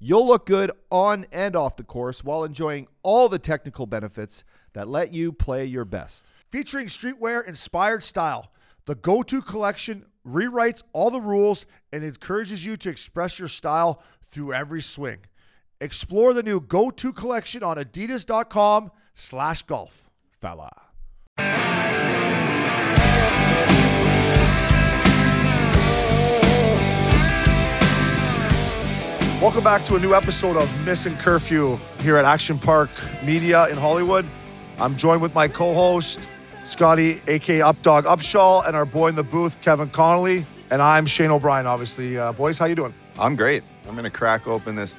You'll look good on and off the course while enjoying all the technical benefits that let you play your best. Featuring streetwear inspired style, the Go To collection rewrites all the rules and encourages you to express your style through every swing. Explore the new Go To collection on adidas.com slash golf. Fella. Welcome back to a new episode of Missing Curfew here at Action Park Media in Hollywood. I'm joined with my co-host, Scotty, aka Updog Upshaw, and our boy in the booth, Kevin Connolly. And I'm Shane O'Brien, obviously. Uh, boys, how you doing? I'm great. I'm gonna crack open this.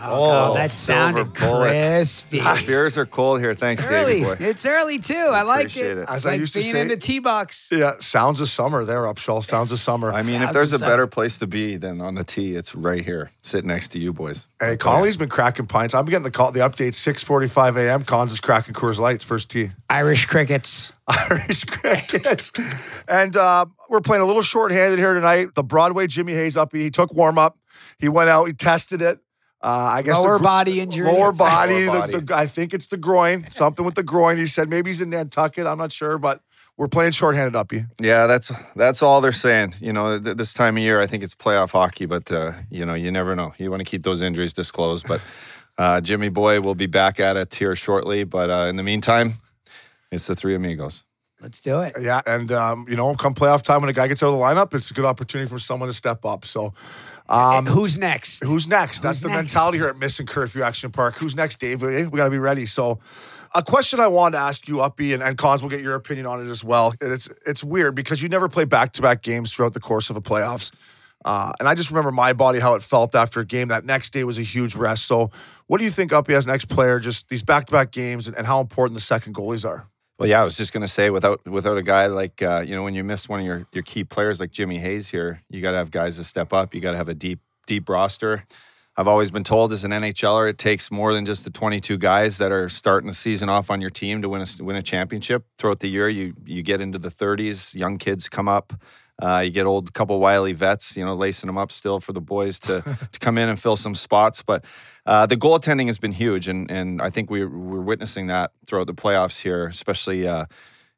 Oh, Oh, that silver sounded bullet. crispy. Beers are cold here. Thanks, It's early. Davey boy. It's early too. I like Appreciate it. it. It's As I like used to being say- in the tee box. Yeah, sounds of summer there, Upshaw. Sounds of summer. I mean, if there's a insane. better place to be than on the tee, it's right here, sitting next to you boys. Hey, Connolly's been cracking pints. I'm getting the call, the update 6:45 a.m. Cons is cracking Coors Lights first tee. Irish crickets. Irish crickets, and uh, we're playing a little short-handed here tonight. The Broadway Jimmy Hayes up. He took warm up. He went out. He tested it. Uh, I guess the Lower gr- body injury. Lower body. Lower body. the- I think it's the groin. Something with the groin. He said maybe he's in Nantucket. I'm not sure, but we're playing short-handed up. You. Yeah, that's that's all they're saying. You know, th- this time of year, I think it's playoff hockey, but uh, you know, you never know. You want to keep those injuries disclosed. But uh, Jimmy Boy will be back at it here shortly. But uh, in the meantime, it's the three amigos. Let's do it. Yeah, and um, you know, come playoff time when a guy gets out of the lineup, it's a good opportunity for someone to step up. So, um, Who's next? Who's next? That's Who's the next? mentality here at Missing Curfew Action Park. Who's next, Dave? We, we got to be ready. So, a question I wanted to ask you, Uppy, and, and Cons will get your opinion on it as well. It's it's weird because you never play back to back games throughout the course of a playoffs. Uh, and I just remember my body how it felt after a game. That next day was a huge rest. So, what do you think, Uppy, as an ex player, just these back to back games and, and how important the second goalies are? Well, yeah, I was just gonna say without without a guy like uh, you know when you miss one of your your key players like Jimmy Hayes here, you got to have guys to step up. You got to have a deep deep roster. I've always been told as an NHLer, it takes more than just the 22 guys that are starting the season off on your team to win a win a championship. Throughout the year, you you get into the 30s, young kids come up. Uh, you get old couple wily vets, you know, lacing them up still for the boys to to come in and fill some spots. But uh, the goaltending has been huge, and and I think we we're witnessing that throughout the playoffs here, especially uh,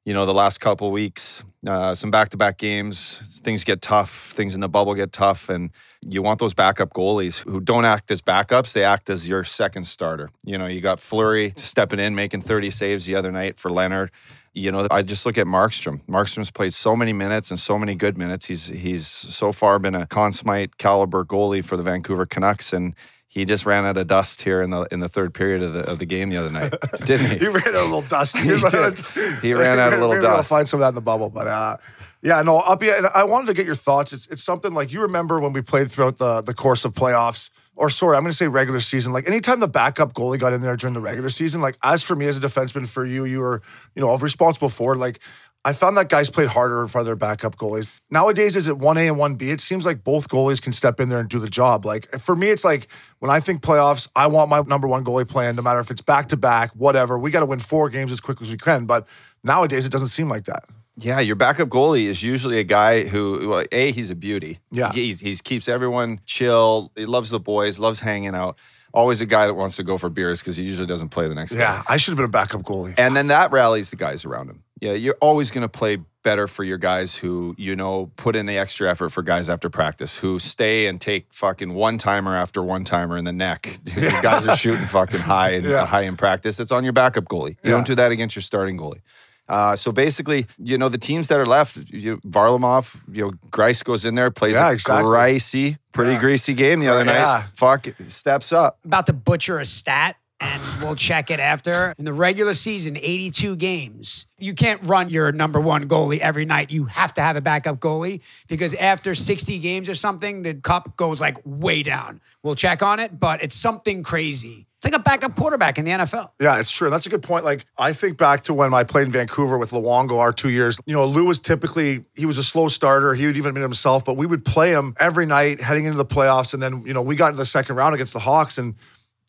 you know the last couple weeks. Uh, some back to back games, things get tough, things in the bubble get tough, and you want those backup goalies who don't act as backups; they act as your second starter. You know, you got Fleury stepping in, making 30 saves the other night for Lehner. You know, I just look at Markstrom. Markstrom's played so many minutes and so many good minutes. He's he's so far been a Conn Smythe caliber goalie for the Vancouver Canucks, and he just ran out of dust here in the in the third period of the of the game the other night, didn't he? He ran out a little dust. He did. He ran out a little Maybe I'll find some of that in the bubble, but uh, yeah, no. Uppy, and I wanted to get your thoughts. It's it's something like you remember when we played throughout the the course of playoffs, or sorry, I'm going to say regular season. Like anytime the backup goalie got in there during the regular season, like as for me as a defenseman, for you, you were you know responsible for like. I found that guys played harder in front of their backup goalies. Nowadays, is it 1A and 1B? It seems like both goalies can step in there and do the job. Like for me, it's like when I think playoffs, I want my number one goalie playing, no matter if it's back to back, whatever. We got to win four games as quick as we can. But nowadays, it doesn't seem like that. Yeah, your backup goalie is usually a guy who, well, a, he's a beauty. Yeah. he he keeps everyone chill. He loves the boys, loves hanging out. Always a guy that wants to go for beers because he usually doesn't play the next day. Yeah, I should have been a backup goalie. And then that rallies the guys around him. Yeah, you're always going to play better for your guys who, you know, put in the extra effort for guys after practice, who stay and take fucking one timer after one timer in the neck. Your guys are shooting fucking high and Yeah. high in practice. It's on your backup goalie. You Yeah. don't do that against your starting goalie. Uh, so basically, you know, the teams that are left, you, Varlamov, you know, Greiss goes in there, plays Yeah, a exactly. gricey, pretty Yeah. greasy game the other Yeah. night. Fuck, steps up. About to butcher a stat, and we'll check it after. In the regular season, 82 games. You can't run your number one goalie every night. You have to have a backup goalie because after 60 games or something, the cup goes like way down. We'll check on it, but it's something crazy. It's like a backup quarterback in the NFL. Yeah, it's true. That's a good point. Like I think back to when I played in Vancouver with Luongo our two years. You know, Lou was typically he was a slow starter. He would even admit himself, but we would play him every night heading into the playoffs. And then you know we got into the second round against the Hawks, and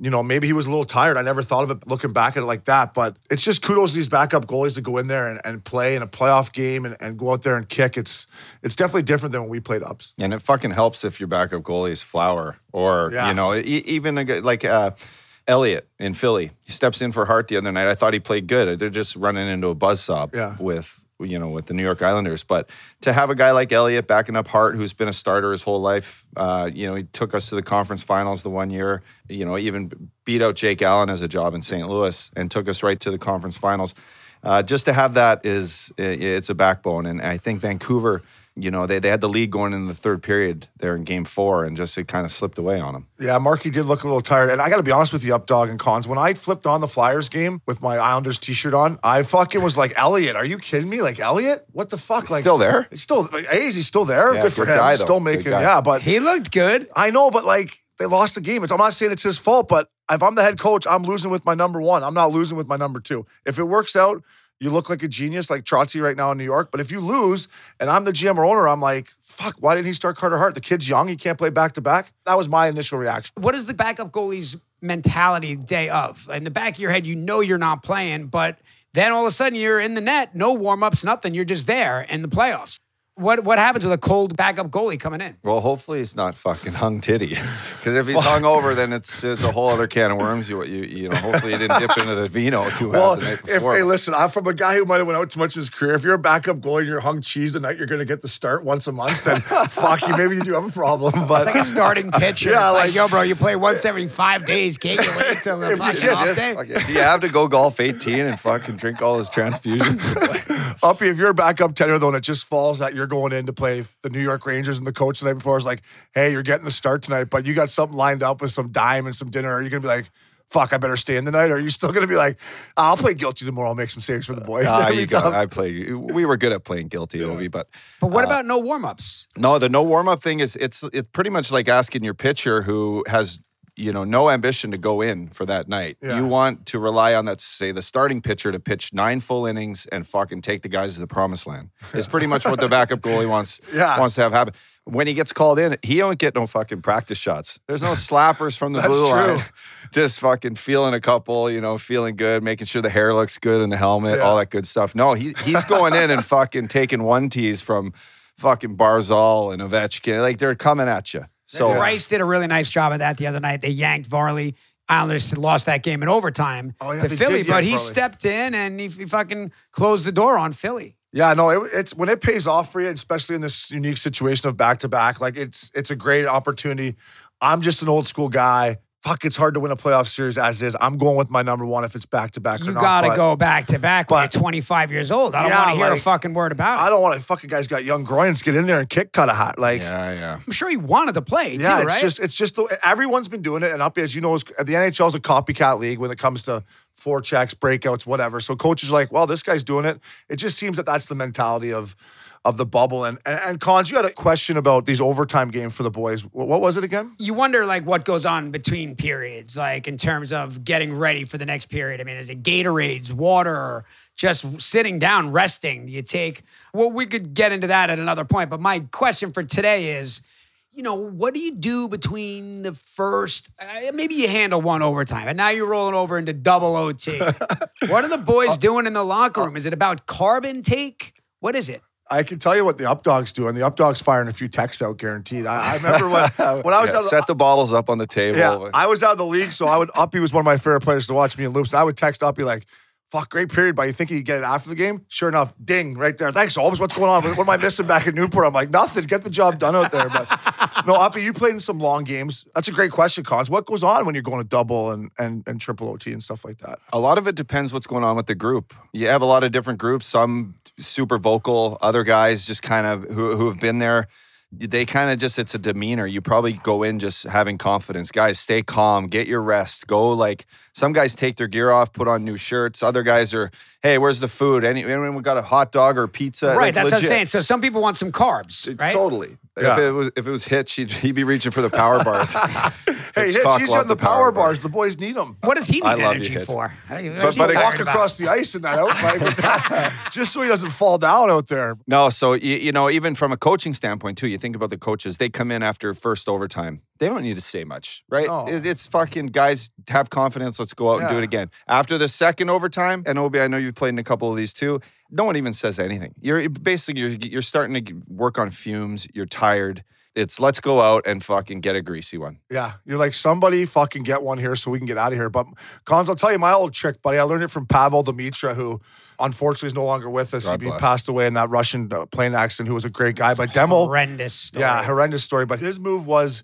you know maybe he was a little tired. I never thought of it looking back at it like that. But it's just kudos to these backup goalies to go in there and, and play in a playoff game and, and go out there and kick. It's it's definitely different than when we played ups. And it fucking helps if your backup goalie is Flower or Yeah. you know e- even a, like uh, Elliott in Philly. He steps in for Hart the other night. I thought he played good. They're just running into a buzzsaw Yeah. with you know with the New York Islanders. But to have a guy like Elliott backing up Hart, who's been a starter his whole life, uh, you know he took us to the conference finals the one year. You know even beat out Jake Allen as a job in St. Louis and took us right to the conference finals. Uh, just to have that is it's a backbone, and I think Vancouver. You know, they, they had the lead going in the third period there in game four, and just it kind of slipped away on them. Yeah, Marky did look a little tired. And I got to be honest with you, Updog and Cons. When I flipped on the Flyers game with my Islanders t shirt on, I fucking was like, Elliott, are you kidding me? Like, Elliott? What the fuck? Like, Still there? He's still, like, A, is he still there? Yeah, Good for good him. guy. Still Good making, yeah, but He looked good. I know, but like, they lost the game. It's, I'm not saying it's his fault, but if I'm the head coach, I'm losing with my number one. I'm not losing with my number two. If it works out, you look like a genius like Trotzy right now in New York. But if you lose and I'm the GM or owner, I'm like, fuck, why didn't he start Carter Hart? The kid's young. He can't play back to back. That was my initial reaction. What is the backup goalie's mentality day of? In the back of your head, you know you're not playing, but then all of a sudden you're in the net, no warm ups, nothing. You're just there in the playoffs. What what happens with a cold backup goalie coming in? Well, hopefully he's not fucking hung titty, because if he's hung over, then it's it's a whole other can of worms. You you you know, hopefully he didn't dip into the vino too Well, hard the night if before. hey, listen, I'm from a guy who might have went out too much in his career. If you're a backup goalie and you're hung cheese the night you're going to get the start once a month, then fuck you. Maybe you do have a problem. But It's like a starting pitcher. Yeah, like, like- yo, bro, you play once every five days. Can't you wait till the If you fucking off Just day? fucking- do you have to go golf 18 and fucking drink all his transfusions? Uppy, if you're a backup tender though, and it just falls that you're going in to play the New York Rangers and the coach the night before is like, hey, you're getting the start tonight, but you got something lined up with some dime and some dinner. Are you gonna be like, fuck, I better stay in the night? Or are you still gonna be like, I'll play guilty tomorrow, I'll make some saves for the boys? Ah, you got. I play. We were good at playing guilty, Obi, but But Uh, what about no warm ups? No, the no warm up thing is it's it's pretty much like asking your pitcher who has you know no ambition to go in for that night. Yeah. You want to rely on that say the starting pitcher to pitch nine full innings and fucking take the guys to the promised land. It's pretty much what the backup goalie wants Yeah. wants to have happen. When he gets called in, he don't get no fucking practice shots. There's no slappers from the That's blue true. line. Just fucking feeling a couple, you know, feeling good, making sure the hair looks good and the helmet, Yeah. all that good stuff. No, he he's going in and fucking taking one tees from fucking Barzal and Ovechkin. Like they're coming at you. So Greiss did a really nice job of that the other night. They yanked Varley. Islanders lost that game in overtime Oh, yeah, to Philly, did but he Varley. stepped in and he, he fucking closed the door on Philly. Yeah, no, it, it's when it pays off for you, especially in this unique situation of back to back. Like it's it's a great opportunity. I'm just an old school guy. Fuck, it's hard to win a playoff series as is. I'm going with my number one if it's back to back. You or not, You got to but go back to back when but- you're 25 years old. I don't Yeah, want to hear a fucking word about it. I don't want to fucking guys got young groins get in there and kick Carter Hart. Like yeah, yeah. I'm sure he wanted to play Yeah, too, it's right? just it's just the, everyone's been doing it, and up as you know, is, the NHL is a copycat league when it comes to forechecks, breakouts, whatever. So coaches are like, well, this guy's doing it. It just seems that that's the mentality of of the bubble. And and, and Cons, you had a question about these overtime games for the boys. What, what was it again? you wonder like what goes on between periods, like in terms of getting ready for the next period. I mean, is it Gatorades, water, just sitting down, resting? Do you take? Well, we could get into that at another point. But my question for today is, you know, what do you do between the first? Uh, maybe you handle one overtime, and now you're rolling over into double OT. what are the boys doing in the locker room? Is it about carbon take? What is it? I can tell you what the Updogs do, and the Updogs firing a few texts out guaranteed. I, I remember when when I was Yeah, out of the- set the bottles up on the table. Yeah, I was out of the league, so I would Uppy was one of my favorite players to watch me in loops. And I would text Uppy like, "Fuck, great period," but you think he'd get it after the game? Sure enough, ding right there. Thanks, Always. What's going on? What am I missing back in Newport? I'm like, nothing. Get the job done out there. But no, Uppy, you played in some long games. That's a great question, Cons. What goes on when you're going to double and and and triple OT and stuff like that? a lot of it depends what's going on with the group. You have a lot of different groups. Some super vocal, other guys just kind of who who have been there. They kind of just it's a demeanor. You probably go in just having confidence. Guys, stay calm, get your rest. Go like Some guys take their gear off, put on new shirts. Other guys are, hey, where's the food? Any, anyone we got a hot dog or pizza? right, Like, that's what I'm saying. So some people want some carbs, right? Totally. Yeah. If it was if it was Hitch, he'd, he'd be reaching for the power bars. Hey, Hitch, Hitchcock he's on getting the power bars. The boys need them. What does he I need love energy Hitch. for? What's But- but it- Walk about? across the ice in that outbike just so he doesn't fall down out there. No, so you, you know, even from a coaching standpoint too, you think about the coaches. They come in after first overtime. They don't need to say much, right? No. It- it's fucking guys have confidence. Let's go out and do it again. After the second overtime, and Obi, I know you've played in a couple of these too. No one even says anything. You're basically you're you're starting to work on fumes. You're tired. It's let's go out and fucking get a greasy one. Yeah, you're like somebody fucking get one here so we can get out of here. But Cons, I'll tell you my old trick, buddy. I learned it from Pavol Demitra, who unfortunately is no longer with us. God he bless. passed away in that Russian uh, plane accident. Who was a great guy, but Demo, Horrendous story. yeah, horrendous story. But his move was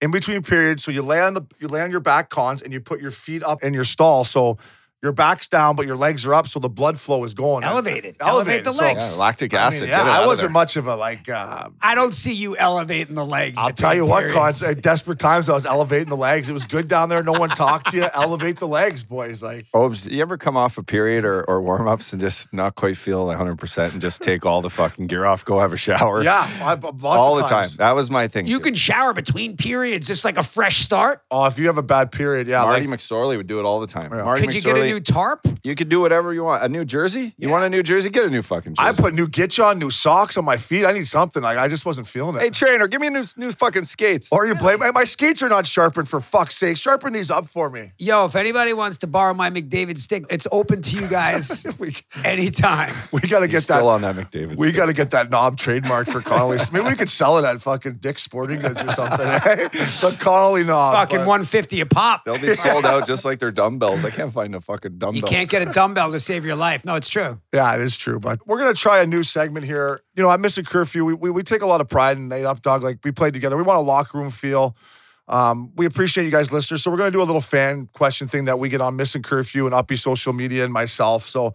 in between periods. So you lay on the you lay on your back, Cons, and you put your feet up in your stall. So your back's down, but your legs are up, so the blood flow is going. Elevated. Elevate the So, legs. Yeah, lactic I acid. mean, yeah, I wasn't there. much of a like. Uh, I don't see you elevating the legs. I'll tell you what, periods. Cons. At desperate times, I was elevating the legs. It was good down there. No one talked to you. Elevate the legs, boys. Like, Obes, you ever come off a period or, or warm ups and just not quite feel 100% and just take all the fucking gear off, go have a shower? yeah, I, lots all of the time. That was my thing. You too. can shower between periods, just like a fresh start. Oh, if you have a bad period, yeah, Marty like, McSorley would do it all the time. Yeah. Marty Could you get a McSorley- new tarp? You could do whatever you want. A new jersey? You want a new jersey? Get a new fucking jersey. I put new gitch on, new socks on my feet. I need something. Like, I just wasn't feeling it. hey trainer, give me a new new fucking skates. or you blame hey, my skates are not sharpened for fuck's sake. Sharpen these up for me. Yo, if anybody wants to borrow my McDavid stick, it's open to you guys We, anytime. we got to He's get still that. on that McDavid. We stick. got to get that knob trademark for Connolly. Maybe we could sell it at fucking Dick's Sporting Goods or something. eh? the Connolly knob. Fucking but- 150 a pop. They'll be sold out just like their dumbbells. I can't find a fucking dumbbell. You can't get a dumbbell to save your life. No, it's true. Yeah, it is true. But we're gonna try a new segment here. You know, I miss a Curfew, we, we, we take a lot of pride in Nate Updog. Like we played together. We want a locker room feel. Um, we appreciate you guys, listeners. So we're gonna do a little fan question thing that we get on Missing Curfew and Uppy social media and myself. So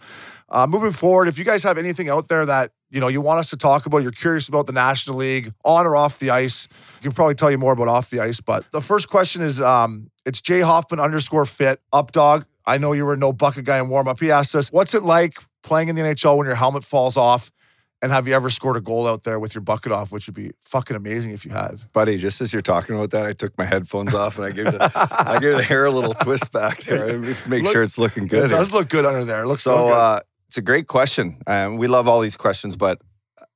uh, moving forward, if you guys have anything out there that you know you want us to talk about, you're curious about the National League on or off the ice, we can probably tell you more about off the ice. But the first question is um, it's Jay Hoffman underscore fit Updog. I know you were no bucket guy in warm up. He asked us, what's it like playing in the NHL when your helmet falls off? And have you ever scored a goal out there with your bucket off, which would be fucking amazing if you had? Buddy, just as you're talking about that, I took my headphones off and I gave the I gave the hair a little twist back there. Make Look- sure it's looking It good. here. does look good under there. It looks so, uh, it's a great question. Um, we love all these questions, but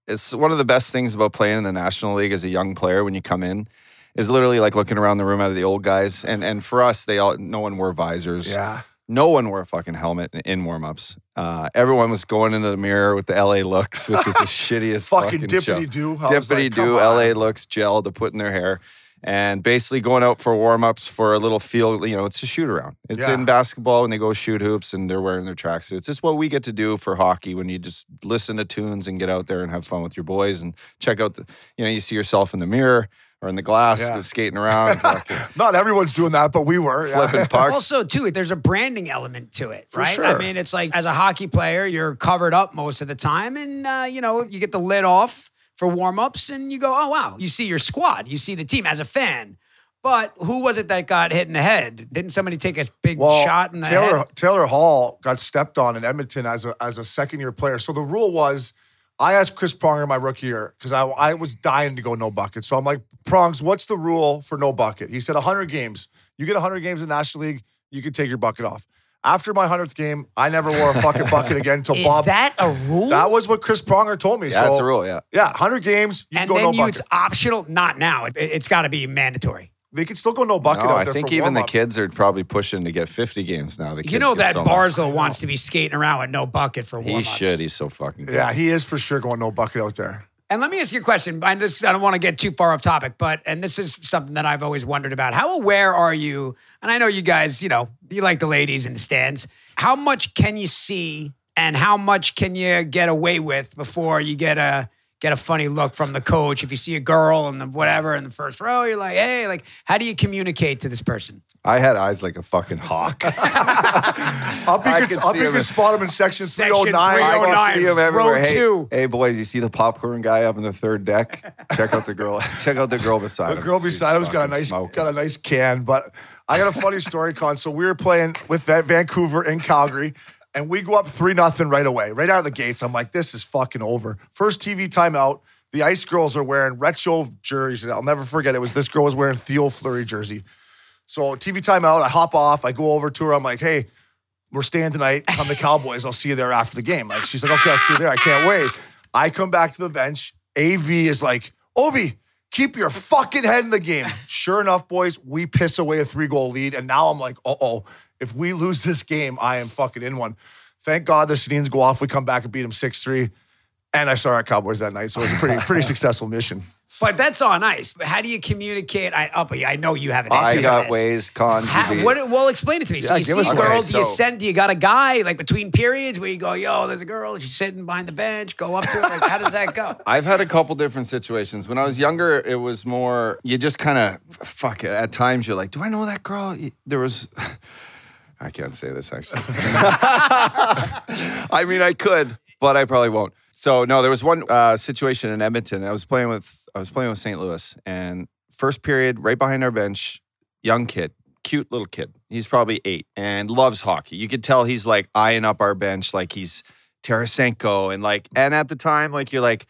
it's one of the best things about playing in the National League as a young player when you come in is literally like looking around the room at the old guys. And and for us, they all no one wore visors. yeah. No one wore a fucking helmet in, in warm-ups. Uh, everyone was going into the mirror with the LA looks, which is the shittiest Fucking fucking dippity do. Dippity do. LA looks gel to put in their hair. And basically going out for warm ups for a little feel, you know, it's a shoot around. It's Yeah. in basketball when they go shoot hoops and they're wearing their tracksuits. It's what we get to do for hockey when you just listen to tunes and get out there and have fun with your boys and check out the, you know, you see yourself in the mirror or in the glass Yeah. just skating around, Not everyone's doing that, but we were. yeah. flipping pucks. Also, too, there's a branding element to it, For right? I mean, it's like as a hockey player, you're covered up most of the time, and uh, you know you get the lid off for warm-ups, and you go, "Oh wow!" You see your squad, you see the team as a fan. But who was it that got hit in the head? Didn't somebody take a big Well, shot in the Taylor head? Taylor Hall got stepped on in Edmonton as a as a second year player. So the rule was, I asked Chris Pronger my rookie year because I I was dying to go no bucket. So I'm like, Prongs, what's the rule for no bucket? He said 100 games. You get 100 games in the National League, you can take your bucket off. After my 100th game, I never wore a fucking bucket again until Is Bob. that a rule? that was what Chris Pronger told me. yeah, so, that's a rule. Yeah. Yeah, 100 games, you and can go then no you, bucket. it's optional. Not now. It, it's got to be mandatory. They could still go no bucket No, out I think for even the warm-up. kids are probably pushing to get 50 games now. The You know that so much. Barzal wants to be skating around with no bucket for once. He warm-ups. should. He's so fucking good. Yeah, he is for sure going no bucket out there. And let me ask you a question. I, this, I don't want to get too far off topic, but and this is something that I've always wondered about. How aware are you? And I know you guys, you know, you like the ladies in the stands. How much can you see, and how much can you get away with before you get a get a funny look from the coach? If you see a girl in the whatever in the first row, you're like, hey, like, how do you communicate to this person? I had eyes like a fucking hawk. Up, you I could, could up see you him could spot him in section, Section 309. 309. I can see him everywhere. row Hey, two. hey, boys, you see the popcorn guy up in the third deck? Check out the girl. Check out the girl beside him. The girl She's beside him's got a fucking nice smoking. got a nice can, but I got a funny story, Con. So we were playing with that Vancouver in Calgary, and we go up three nothing right away, right out of the gates. I'm like, this is fucking over. First TV timeout. The Ice Girls are wearing retro jerseys. And I'll never forget. It was this girl was wearing Theo Fleury jersey. So TV timeout. I hop off. I go over to her. I'm like, hey, we're staying tonight. Come the Cowboys. I'll see you there after the game. Like she's like, okay, I'll see you there. I can't wait. I come back to the bench. AV is like, Obi, keep your fucking head in the game. Sure enough, boys, we piss away a three goal lead. And now I'm like, uh oh, if we lose this game, I am fucking in one. Thank God the Sedins go off. We come back and beat them 6 3. And I saw our Cowboys that night. So it was a pretty, pretty successful mission. But that's on ice. How do you communicate? I, oh, I know you have an I got this. ways, cons. How, what, well, explain it to me. So Yeah, you see us a girl, Okay, do you so- send, do you got a guy like between periods where you go, yo, there's a girl, she's sitting behind the bench, go up to her? Like, how does that go? I've had a couple different situations. When I was younger, it was more you just kind of fuck it. At times, you're like, "Do I know that girl?" There was, I can't say this actually. I mean, I could, but I probably won't. So no, there was one uh, situation in Edmonton. I was playing with I was playing with St. Louis, and first period, right behind our bench, young kid, cute little kid. He's probably eight and loves hockey. You could tell he's like eyeing up our bench, like he's Tarasenko, and like, and at the time, like you're like,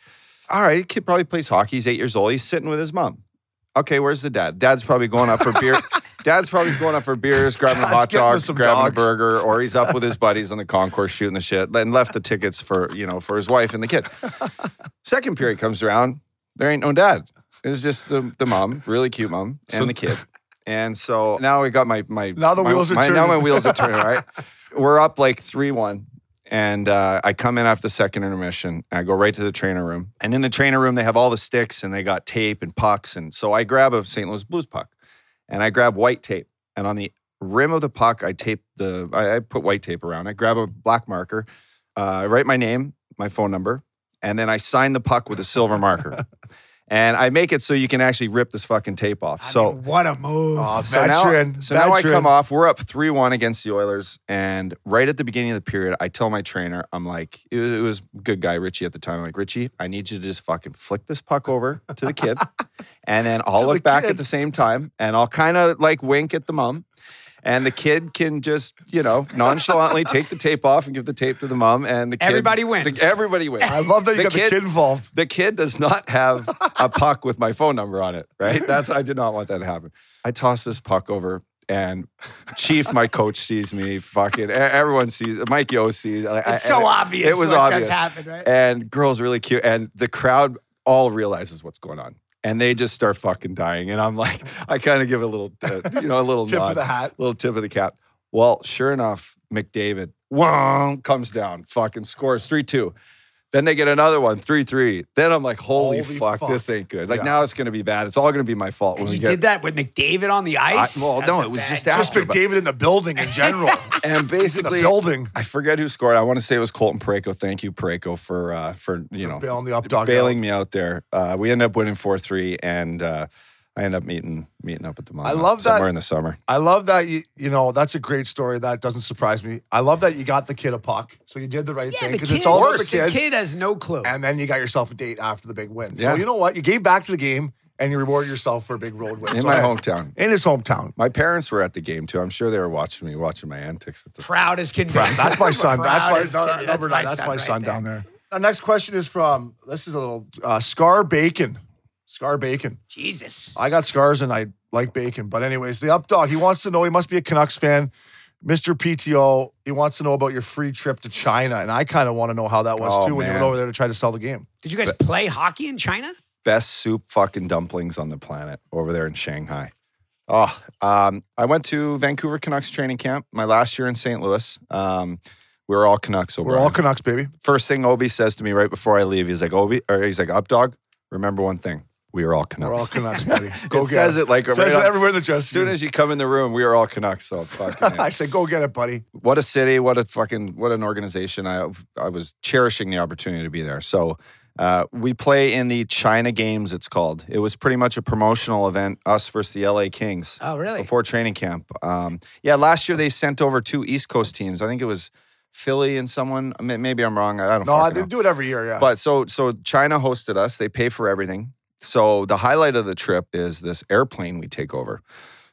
all right, kid probably plays hockey. He's eight years old. He's sitting with his mom. Okay, where's the dad? Dad's probably going up for beer. Dad's probably going up for beers, grabbing a hot dog, grabbing dogs. a burger, or he's up with his buddies on the concourse shooting the shit, and left the tickets for you know for his wife and the kid. Second period comes around, there ain't no dad. It's just the the mom, really cute mom, and So- the kid. And so now I got my my Now the my- wheels are my- Now my turning. wheels are turning. Right, we're up like three one. And uh, I come in after the second intermission. And I go right to the trainer room. And in the trainer room, they have all the sticks and they got tape and pucks. And so I grab a St. Louis Blues puck and I grab white tape. And on the rim of the puck, I tape the, I, I put white tape around. I grab a black marker, uh, I write my name, my phone number, and then I sign the puck with a silver marker. and I make it so you can actually rip this fucking tape off. I so mean, what a move. Oh, so now, veteran. now I come off. We're up three one against the Oilers, and right at the beginning of the period, I tell my trainer, I'm like, it was, it was good guy Richie at the time. I'm like, Richie, I need you to just fucking flick this puck over to the kid, and then I'll look the back kid. at the same time, and I'll kind of like wink at the mom. And the kid can just, you know, nonchalantly take the tape off and give the tape to the mom, and the kids- Everybody wins. the- everybody wins. I love that you The got kid- the kid involved. the kid does not have a puck with my phone number on it, right? That's I did not want that to happen. I toss this puck over, and Chief, my coach, sees me. Fucking everyone sees. Mike Yeo sees. Like, it's I- so obvious It was what obvious, just happened, right? and girls really cute, and the crowd all realizes what's going on. And they just start fucking dying, and I'm like, I kind of give a little, uh, you know, a little Tip nod, of the hat. little tip of the cap. Well, sure enough, McDavid, whong, comes down, fucking scores 3 2. Then they get another one, 3 3. Then I'm like, holy, Holy fuck, fuck. this ain't good. Like Yeah. now it's going to be bad. It's all going to be my fault. you we get, did that with McDavid on the ice? well, That's no, it was bad just job. Just after, but- McDavid in the building in general. And in the basically, building. I forget who scored. I want to say it was Colton Parayko. Thank you, Parayko, for uh, for you know bailing the up dog bailing me out there. Uh, we ended up winning four three, and uh, I end up meeting meeting up at the mom. I love that- somewhere in the summer. I love that you you know that's a great story. That doesn't surprise me. I love that you got the kid a puck, so you did the right Yeah, thing the because kid, it's all about the the kid has no clue. And then you got yourself a date after the big win. Yeah. So you know what? You gave back to the game and you rewarded yourself for a big road win In So, my hey, hometown. In his hometown. My parents were at the game too. I'm sure they were watching me, watching my antics at the. Proud as can be. That's my son. That's Proud my, as no, can- that- number nine. That's my right son there. down there. Our next question is from this is a little uh, Scar Bacon. Scar Bacon. Jesus. I got scars and I like bacon. But anyways, the up dog, he wants to know, he must be a Canucks fan. Mr. PTO, he wants to know about your free trip to China. And I kind of want to know how that was Oh, too when you man. went over there to try to sell the game. Did you guys play hockey in China? best soup fucking dumplings on the planet over there in Shanghai. Oh, um, I went to Vancouver Canucks training camp my last year in St. Louis. Um, we were all Canucks over. We're all Canucks, baby. First thing Obi says to me right before I leave, he's like, Obi, or he's like, up dog, remember one thing. We are all Canucks. We're all Canucks, buddy. Go it get says it like Says right it everywhere in the As dressing soon room. as you come in the room, we are all Canucks. So fucking I say, go get it, buddy. what a city, what a fucking what an organization. I I was cherishing the opportunity to be there. So uh, we play in the China Games. It's called. It was pretty much a promotional event, us versus the LA Kings. Oh, really? Before training camp. Um, yeah, last year they sent over two East Coast teams. I think it was Philly and someone. Maybe I'm wrong. I don't. No, fucking they do it every year, yeah. But so so China hosted us. They pay for everything. So the highlight of the trip is this airplane we take over.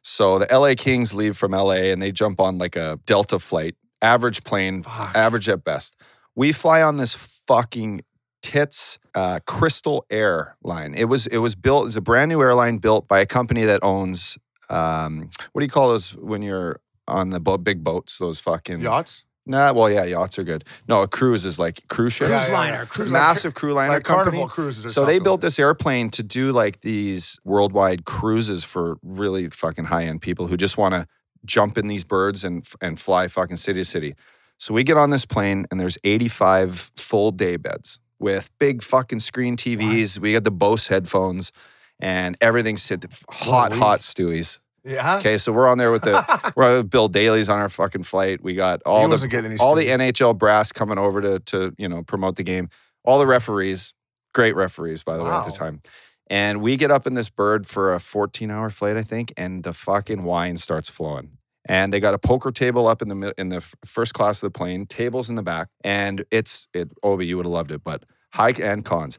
So the LA Kings leave from LA and they jump on like a Delta flight, average plane, average at best. We fly on this fucking tits uh, Crystal Air line. It was it was built. It's a brand new airline built by a company that owns um, what do you call those when you're on the bo- big boats? Those fucking Yachts? Nah, well, yeah, yachts are good. No, a cruise is like cruise ships. Cruise liner, yeah. cruise massive crew liner Like company. Carnival Cruises or So they built this airplane to do like these worldwide cruises for really fucking high end people who just want to jump in these birds and and fly fucking city to city. So we get on this plane and there's 85 full day beds with big fucking screen TVs. We got the Bose headphones and everything's hot, Holy. hot Stewies. Yeah. Okay, so we're on there with the we're with Bill Daly's on our fucking flight. We got all the wasn't getting any all the NHL brass coming over to to you know promote the game. All the referees, great referees by the way at the Wow. time. And we get up in this bird for a 14 hour flight, I think, and the fucking wine starts flowing. And they got a poker table up in the mid- in the f- first class of the plane, tables in the back, and it's it. Obi, you would have loved it, but high and cons,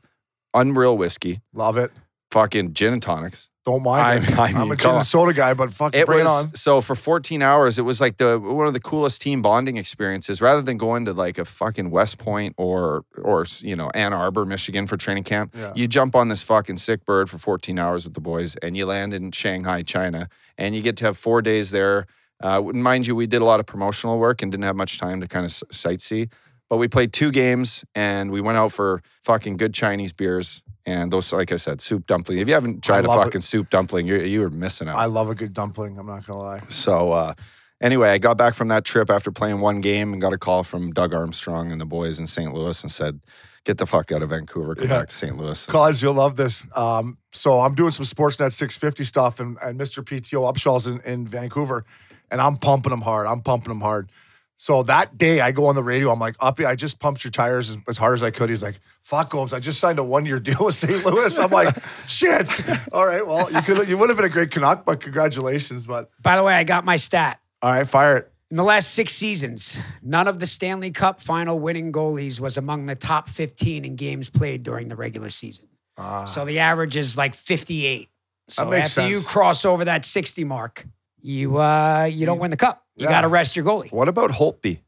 unreal whiskey, Love it. fucking gin and tonics. Don't mind. I- I I'm a gin and soda guy, but fuck, It bring was it on. so for 14 hours. It was like the one of the coolest team bonding experiences. Rather than going to like a fucking West Point or or you know Ann Arbor, Michigan for training camp, Yeah. you jump on this fucking sick bird for 14 hours with the boys, and you land in Shanghai, China, and you get to have four days there. Uh, mind you, we did a lot of promotional work and didn't have much time to kind of sightsee. But we played two games and we went out for fucking good Chinese beers and those, like I said, soup dumpling. If you haven't tried a love it. fucking soup dumpling, you're you were missing out. I love a good dumpling. I'm not gonna lie. So uh, anyway, I got back from that trip after playing one game and got a call from Doug Armstrong and the boys in St. Louis and said, "Get the fuck out of Vancouver, come Yeah. back to St. Louis." College, you'll love this. Um, so I'm doing some Sportsnet 650 stuff, and, and Mr. PTO Upshaw's in, in Vancouver, and I'm pumping him hard. I'm pumping him hard. So that day, I go on the radio. I'm like, Uppy, I just pumped your tires as, as hard as I could. He's like, fuck, Holmes, I just signed a one year deal with St. Louis. I'm like, shit. All right, well, you could you would have been a great Canuck, but congratulations. But By the way, I got my stat. all right, fire it. In the last six seasons, none of the Stanley Cup final winning goalies was among the top 15 in games played during the regular season. so the average is like 58. So Ah. after you cross over that 60 mark, you uh, you don't win the cup. You Yeah. got to rest your goalie. What about Holtby?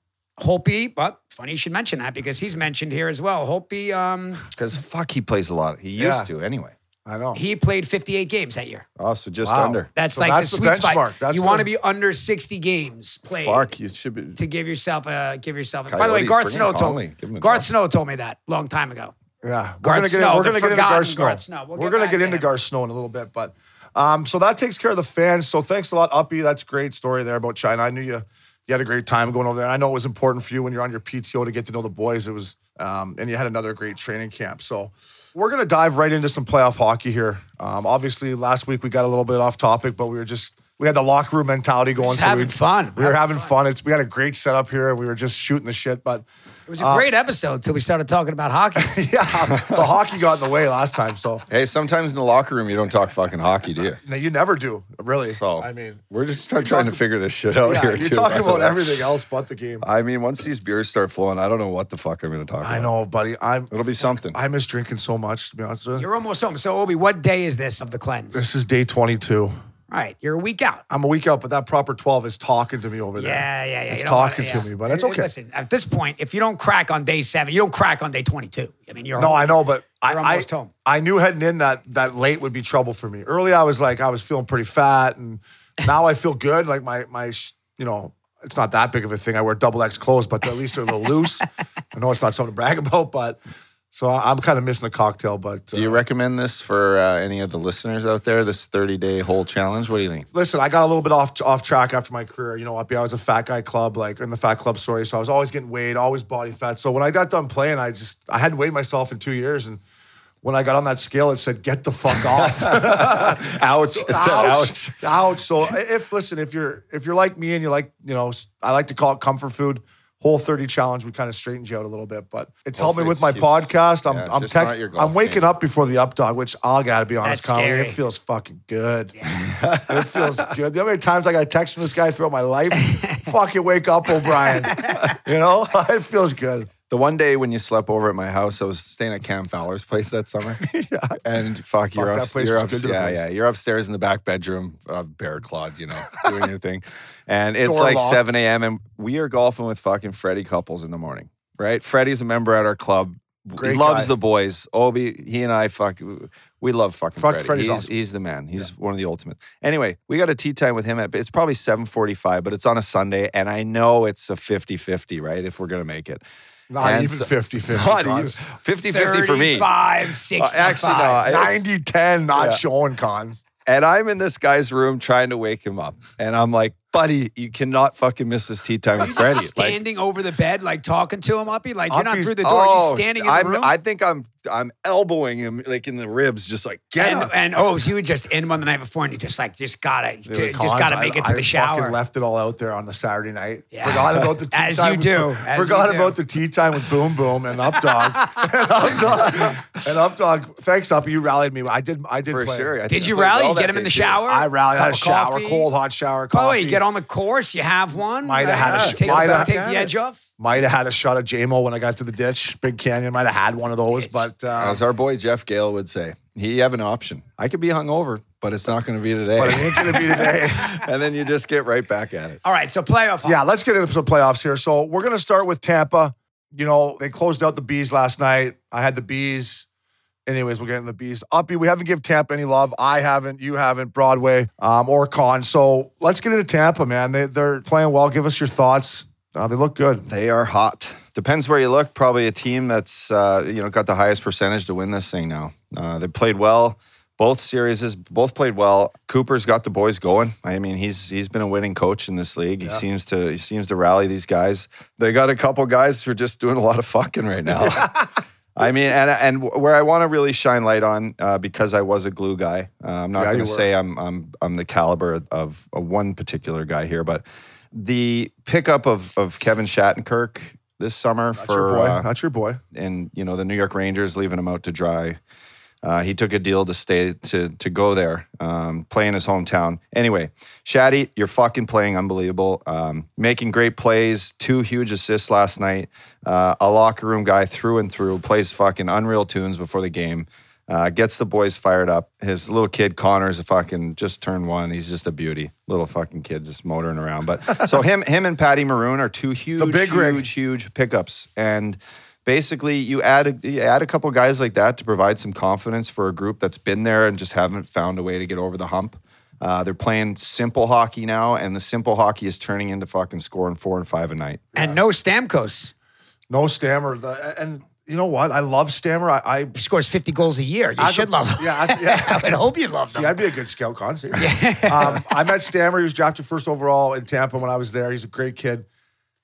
Holtby, but funny you should mention that because he's mentioned here as well. Holtby, um, Because fuck, he plays a lot. He used Yeah. to anyway. I know. he played 58 games that year. Oh, so just Wow. under. That's So like that's the the sweet spot. That's you the- want to be under 60 games played. Fuck, you should be. to give yourself a give yourself. A, by the way, Garth Snow told me. Give him a Garth. Snow told me that long time ago. Yeah, Garth we're gonna get, Snow, we're gonna get into Garth Snow. Garth Snow. We'll we're get gonna get into. Garth Snow in a little bit, but um, so that takes care of the fans. So thanks a lot, Uppy. That's a great story there about China. I knew you you had a great time going over there. I know it was important for you when you're on your PTO to get to know the boys. It was, um, and you had another great training camp. So we're gonna dive right into some playoff hockey here. Um, obviously, last week we got a little bit off topic, but we were just we had the locker room mentality going. Just so having we, fun. We were having fun. It's we had a great setup here. We were just shooting the shit, but It was a great episode until we started talking about hockey. yeah, the hockey got in the way last time. So Hey, sometimes in the locker room you don't talk fucking hockey, do you? no, you never do, really. So I mean, we're just try- trying to figure this shit out yeah, here. you're too, talking about way. everything else but the game. I mean, once these beers start flowing, I don't know what the fuck I'm going to talk about. I know, buddy. I'm It'll be something. I miss drinking so much. To be honest with you, You're almost home. So Obi, what day is this of the cleanse? this is day 22. All right, you're a week out. I'm a week out, but that proper 12 is talking to me over there. Yeah, yeah, yeah. It's don't wanna- talking yeah. to me, but it's Hey, okay. Listen, at this point, if you don't crack on day seven, you don't crack on day 22. I mean, you're No, home. I know, but I, You're I, almost home. I knew heading in that that late would be trouble for me. Early, I was like, I was feeling pretty fat, and now I feel good. Like my my, you know, it's not that big of a thing. I wear double X clothes, but at least they're a little loose. I know it's not something to brag about, but so I- I'm kind of missing a cocktail. But Do you uh, recommend this for uh, any of the listeners out there? This 30 day whole challenge? What do you think? listen, I got a little bit off off track after my career. You know, up I was a fat guy club, like in the fat club story. So I was always getting weighed, always body fat. So when I got done playing, I just I hadn't weighed myself in two years, and when I got on that scale, it said "Get the fuck off." Ouch. It said ouch. ouch. So if listen, if you're if you're like me and you like, you know, I like to call it comfort food. Whole 30 challenge would kind of straighten you out a little bit, but it's helped me with my keeps- podcast. I'm yeah, I'm text, I'm waking game. up before the up dog, which I gotta be honest, That's scary. it feels fucking good. it feels good. The many times I got a text from this guy throughout my life, fucking wake up, O'Brien. you know, it feels good. The one day when you slept over at my house, I was staying at Cam Fowler's place that summer. yeah. And fuck, you're, up, you're was up, good to the yeah, yeah, you're upstairs in the back bedroom, uh, bear clawed, you know, doing your thing. And it's Door like locked. 7 a.m. and we are golfing with fucking Freddie Couples in the morning, right? Freddie's a member at our club. Great he loves guy. the boys. Obi, he and I fuck, we love fucking Fuck, Freddie. Freddie's he's, awesome. he's the man. He's one of the ultimates. Anyway, we got a tee time with him at, it's probably 7.45, but it's on a Sunday. And I know it's a 50-50, right? If we're going to make it. Not And even so- 50 50. Not even 50-50 for me. 35, 65. Uh, actually, no, 90 10, not Yeah. showing cons. And I'm in this guy's room trying to wake him up. And I'm like, buddy, you cannot fucking miss this tee time with Are you Freddie. just Like, standing over the bed, like talking to him, Uppy? Like you're not through the door, you're oh, standing in the I'm- room. I think I'm I'm elbowing him like in the ribs, just like get and, up. and oh, so you would just in one the night before, and you just like just gotta was just Cons, gotta I- make it to I the fucking shower. left it all out there on the Saturday night. Yeah. Forgot about the tee As time. you do, with- as you forgot do. about the tee time with Boom Boom and Up Dog. and Up Dog. And Up Dog. Thanks, Up. You rallied me. I did. I did for play. sure. I Did you rally? well You get him in the too. shower. I rallied. I had a shower, cold hot shower. By the Coffee. you get on the course. You have one. Might have had a sh- take, might have- take the edge off. Might have had a shot of JMO when I got to the ditch. Big Canyon. Might have had one of those, but uh, As our boy Jeff Gale would say, he have an option. I could be hungover, but it's not going to be today. but it ain't gonna be today. and then you just get right back at it. All right, so playoff. Yeah, let's get into some playoffs here. So we're gonna start with Tampa. You know, they closed out the bees last night. I had the bees. Anyways, we'll get into the beast. Uppy, we haven't give Tampa any love. I haven't. You haven't. Broadway um, or Con. So let's get into Tampa, man. They they're playing well. Give us your thoughts. Uh, they look good. They are hot. Depends where you look. Probably a team that's uh, you know got the highest percentage to win this thing now. Uh, they played well. Both series is both played well. Cooper's got the boys going. I mean, he's he's been a winning coach in this league. He seems to he seems to rally these guys. They got a couple guys who are just doing a lot of fucking right now. I mean, and and where I want to really shine light on uh, because I was a glue guy. Uh, I'm not Yeah, going to say I'm I'm I'm the caliber of, of one particular guy here, but the pickup of of Kevin Shattenkirk this summer That's for your boy. uh, That's your boy. and you know the New York Rangers leaving him out to dry. Uh, he took a deal to stay to to go there, um, play in his hometown. Anyway, Shaddy, you're fucking playing unbelievable, um, making great plays. Two huge assists last night. Uh, a locker room guy through and through. Plays fucking unreal tunes before the game. Uh, gets the boys fired up. His little kid Connor's a fucking just turned one. He's just a beauty. Little fucking kid just motoring around. But so him him and Patty Maroon are two huge, big rig. huge, huge pickups. And basically, you add a, you add a couple guys like that to provide some confidence for a group that's been there and just haven't found a way to get over the hump. Uh, they're playing simple hockey now, and the simple hockey is turning into fucking scoring four and five a night. and no Stamkos. No Stammer. The, and you know what? I love Stammer. I, I He scores 50 goals a year. You As a- should love him. yeah, as- yeah. I would hope you love See. I'd be a good scout, Con. see? um, I met Stammer. He was drafted first overall in Tampa when I was there. He's a great kid.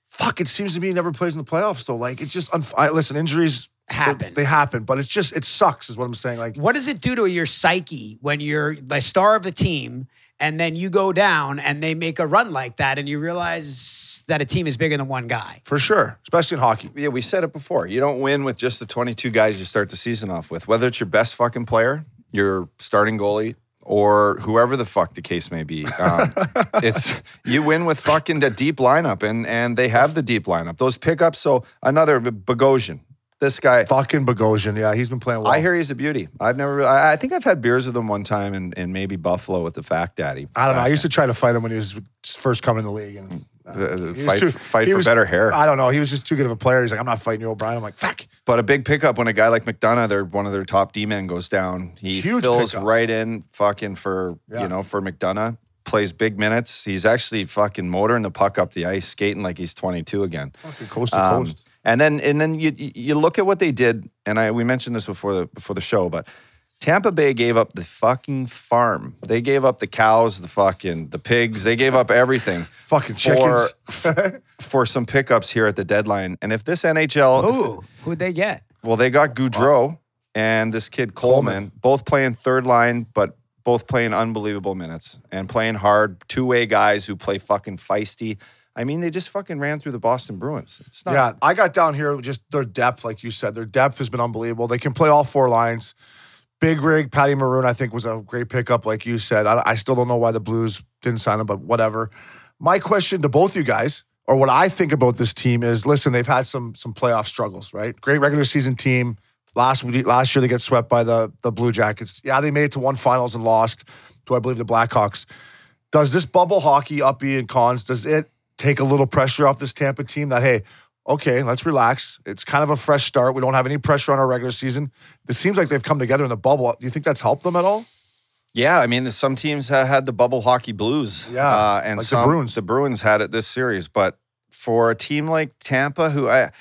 Fuck, it seems to me he never plays in the playoffs. So, like, it's just, unf- I, listen, injuries Happen. They, they happen, but it's just, it sucks, is what I'm saying. Like, What does it do to your psyche when you're the star of the team and then you go down and they make a run like that and you realize that a team is bigger than one guy? for sure, especially in hockey. Yeah, we said it before. You don't win with just the 22 guys you start the season off with. Whether it's your best fucking player, your starting goalie, or whoever the fuck the case may be, um, it's you win with fucking a deep lineup, and and they have the deep lineup. Those pickups. So another Bogosian, this guy. Fucking Bogosian. Yeah, he's been playing well. I hear he's a beauty. I've never. I, I think I've had beers with him one time and in maybe Buffalo with the Fact Daddy. I don't know. I used to try to fight him when he was first coming in the league. And Uh, the he was fight too- fight for was- better hair. I don't know. He was just too good of a player. He's like, I'm not fighting you, O'Brien. I'm like, fuck. But a big pickup when a guy like McDonagh, they're one of their top D men, goes down. He Huge fills pickup. right in, fucking for Yeah. you know for McDonagh. Plays big minutes. He's actually fucking motoring the puck up the ice, skating like he's 22 again. Fucking coast to Um, coast. and then and then you you you look at what they did, and I we mentioned this before the before the show, but Tampa Bay gave up the fucking farm. They gave up the cows, the fucking the pigs. They gave up everything. Fucking for, chickens. for some pickups here at the deadline. And if this NHL, if- Who? Who'd they get? well, they got Goodrow and this kid Coleman, Coleman. both playing third line, but both playing unbelievable minutes and playing hard. Two way guys who play fucking feisty. I mean, they just fucking ran through the Boston Bruins. It's not. Yeah, I got down here just their depth, like you said. Their depth has been unbelievable. They can play all four lines. Big rig, Patty Maroon, I think, was a great pickup, like you said. I, I still don't know why the Blues didn't sign him, but whatever. My question to both you guys, or what I think about this team is listen, they've had some some playoff struggles, right? Great regular season team. Last last year they get swept by the the Blue Jackets. Yeah, they made it to one finals and lost to I believe the Blackhawks. Does this bubble hockey uppy and cons? Does it take a little pressure off this Tampa team that hey, okay, let's relax. It's kind of a fresh start. We don't have any pressure on our regular season. It seems like they've come together in the bubble. Do you think that's helped them at all? Yeah, I mean, some teams ha- had the bubble hockey blues. Yeah, uh, and like the Bruins. The Bruins had it this series, but for a team like Tampa, who I,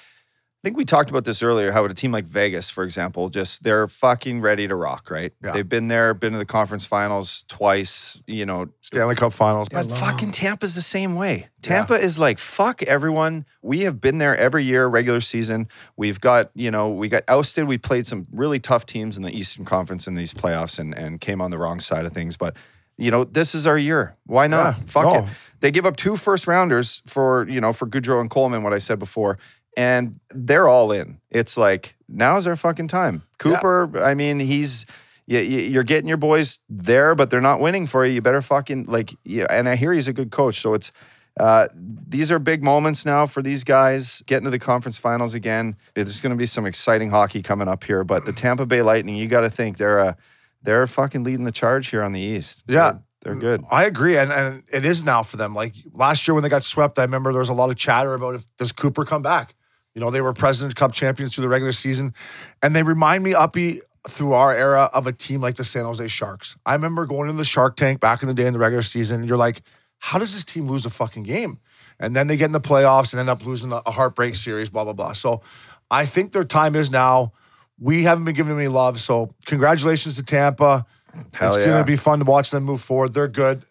I think we talked about this earlier, how a team like Vegas, for example, just they're fucking ready to rock, right? Yeah. They've been there, been to the conference finals twice, you know. Stanley Cup Finals. But fucking Tampa's the same way. Tampa is like, fuck everyone. We have been there every year, regular season. We've got, you know, we got ousted. We played some really tough teams in the Eastern Conference in these playoffs and, and came on the wrong side of things. But, you know, this is our year. Why not? Yeah, fuck no. it. They give up two first rounders for, you know, for Goodrow and Coleman, what I said before. And they're all in. It's like, now's our fucking time. Cooper, I mean, he's you, you're getting your boys there, but they're not winning for you. You better fucking like, yeah. And I hear he's a good coach, so it's uh, these are big moments now for these guys getting to the conference finals again. There's going to be some exciting hockey coming up here, but the Tampa Bay Lightning, you got to think they're uh, they're fucking leading the charge here on the East. Yeah. they're, they're good. I agree, and, and it is now for them. Like last year when they got swept, I remember there was a lot of chatter about if does Cooper come back. You know, they were President's Cup champions through the regular season, and they remind me, Uppy, through our era of a team like the San Jose Sharks. I remember going into the Shark Tank back in the day in the regular season. And you're like, how does this team lose a fucking game? And then they get in the playoffs and end up losing a, heartbreak series. Blah blah blah. So, I think their time is now. We haven't been giving them any love. So, congratulations to Tampa. Hell it's yeah. going to be fun to watch them move forward. They're good.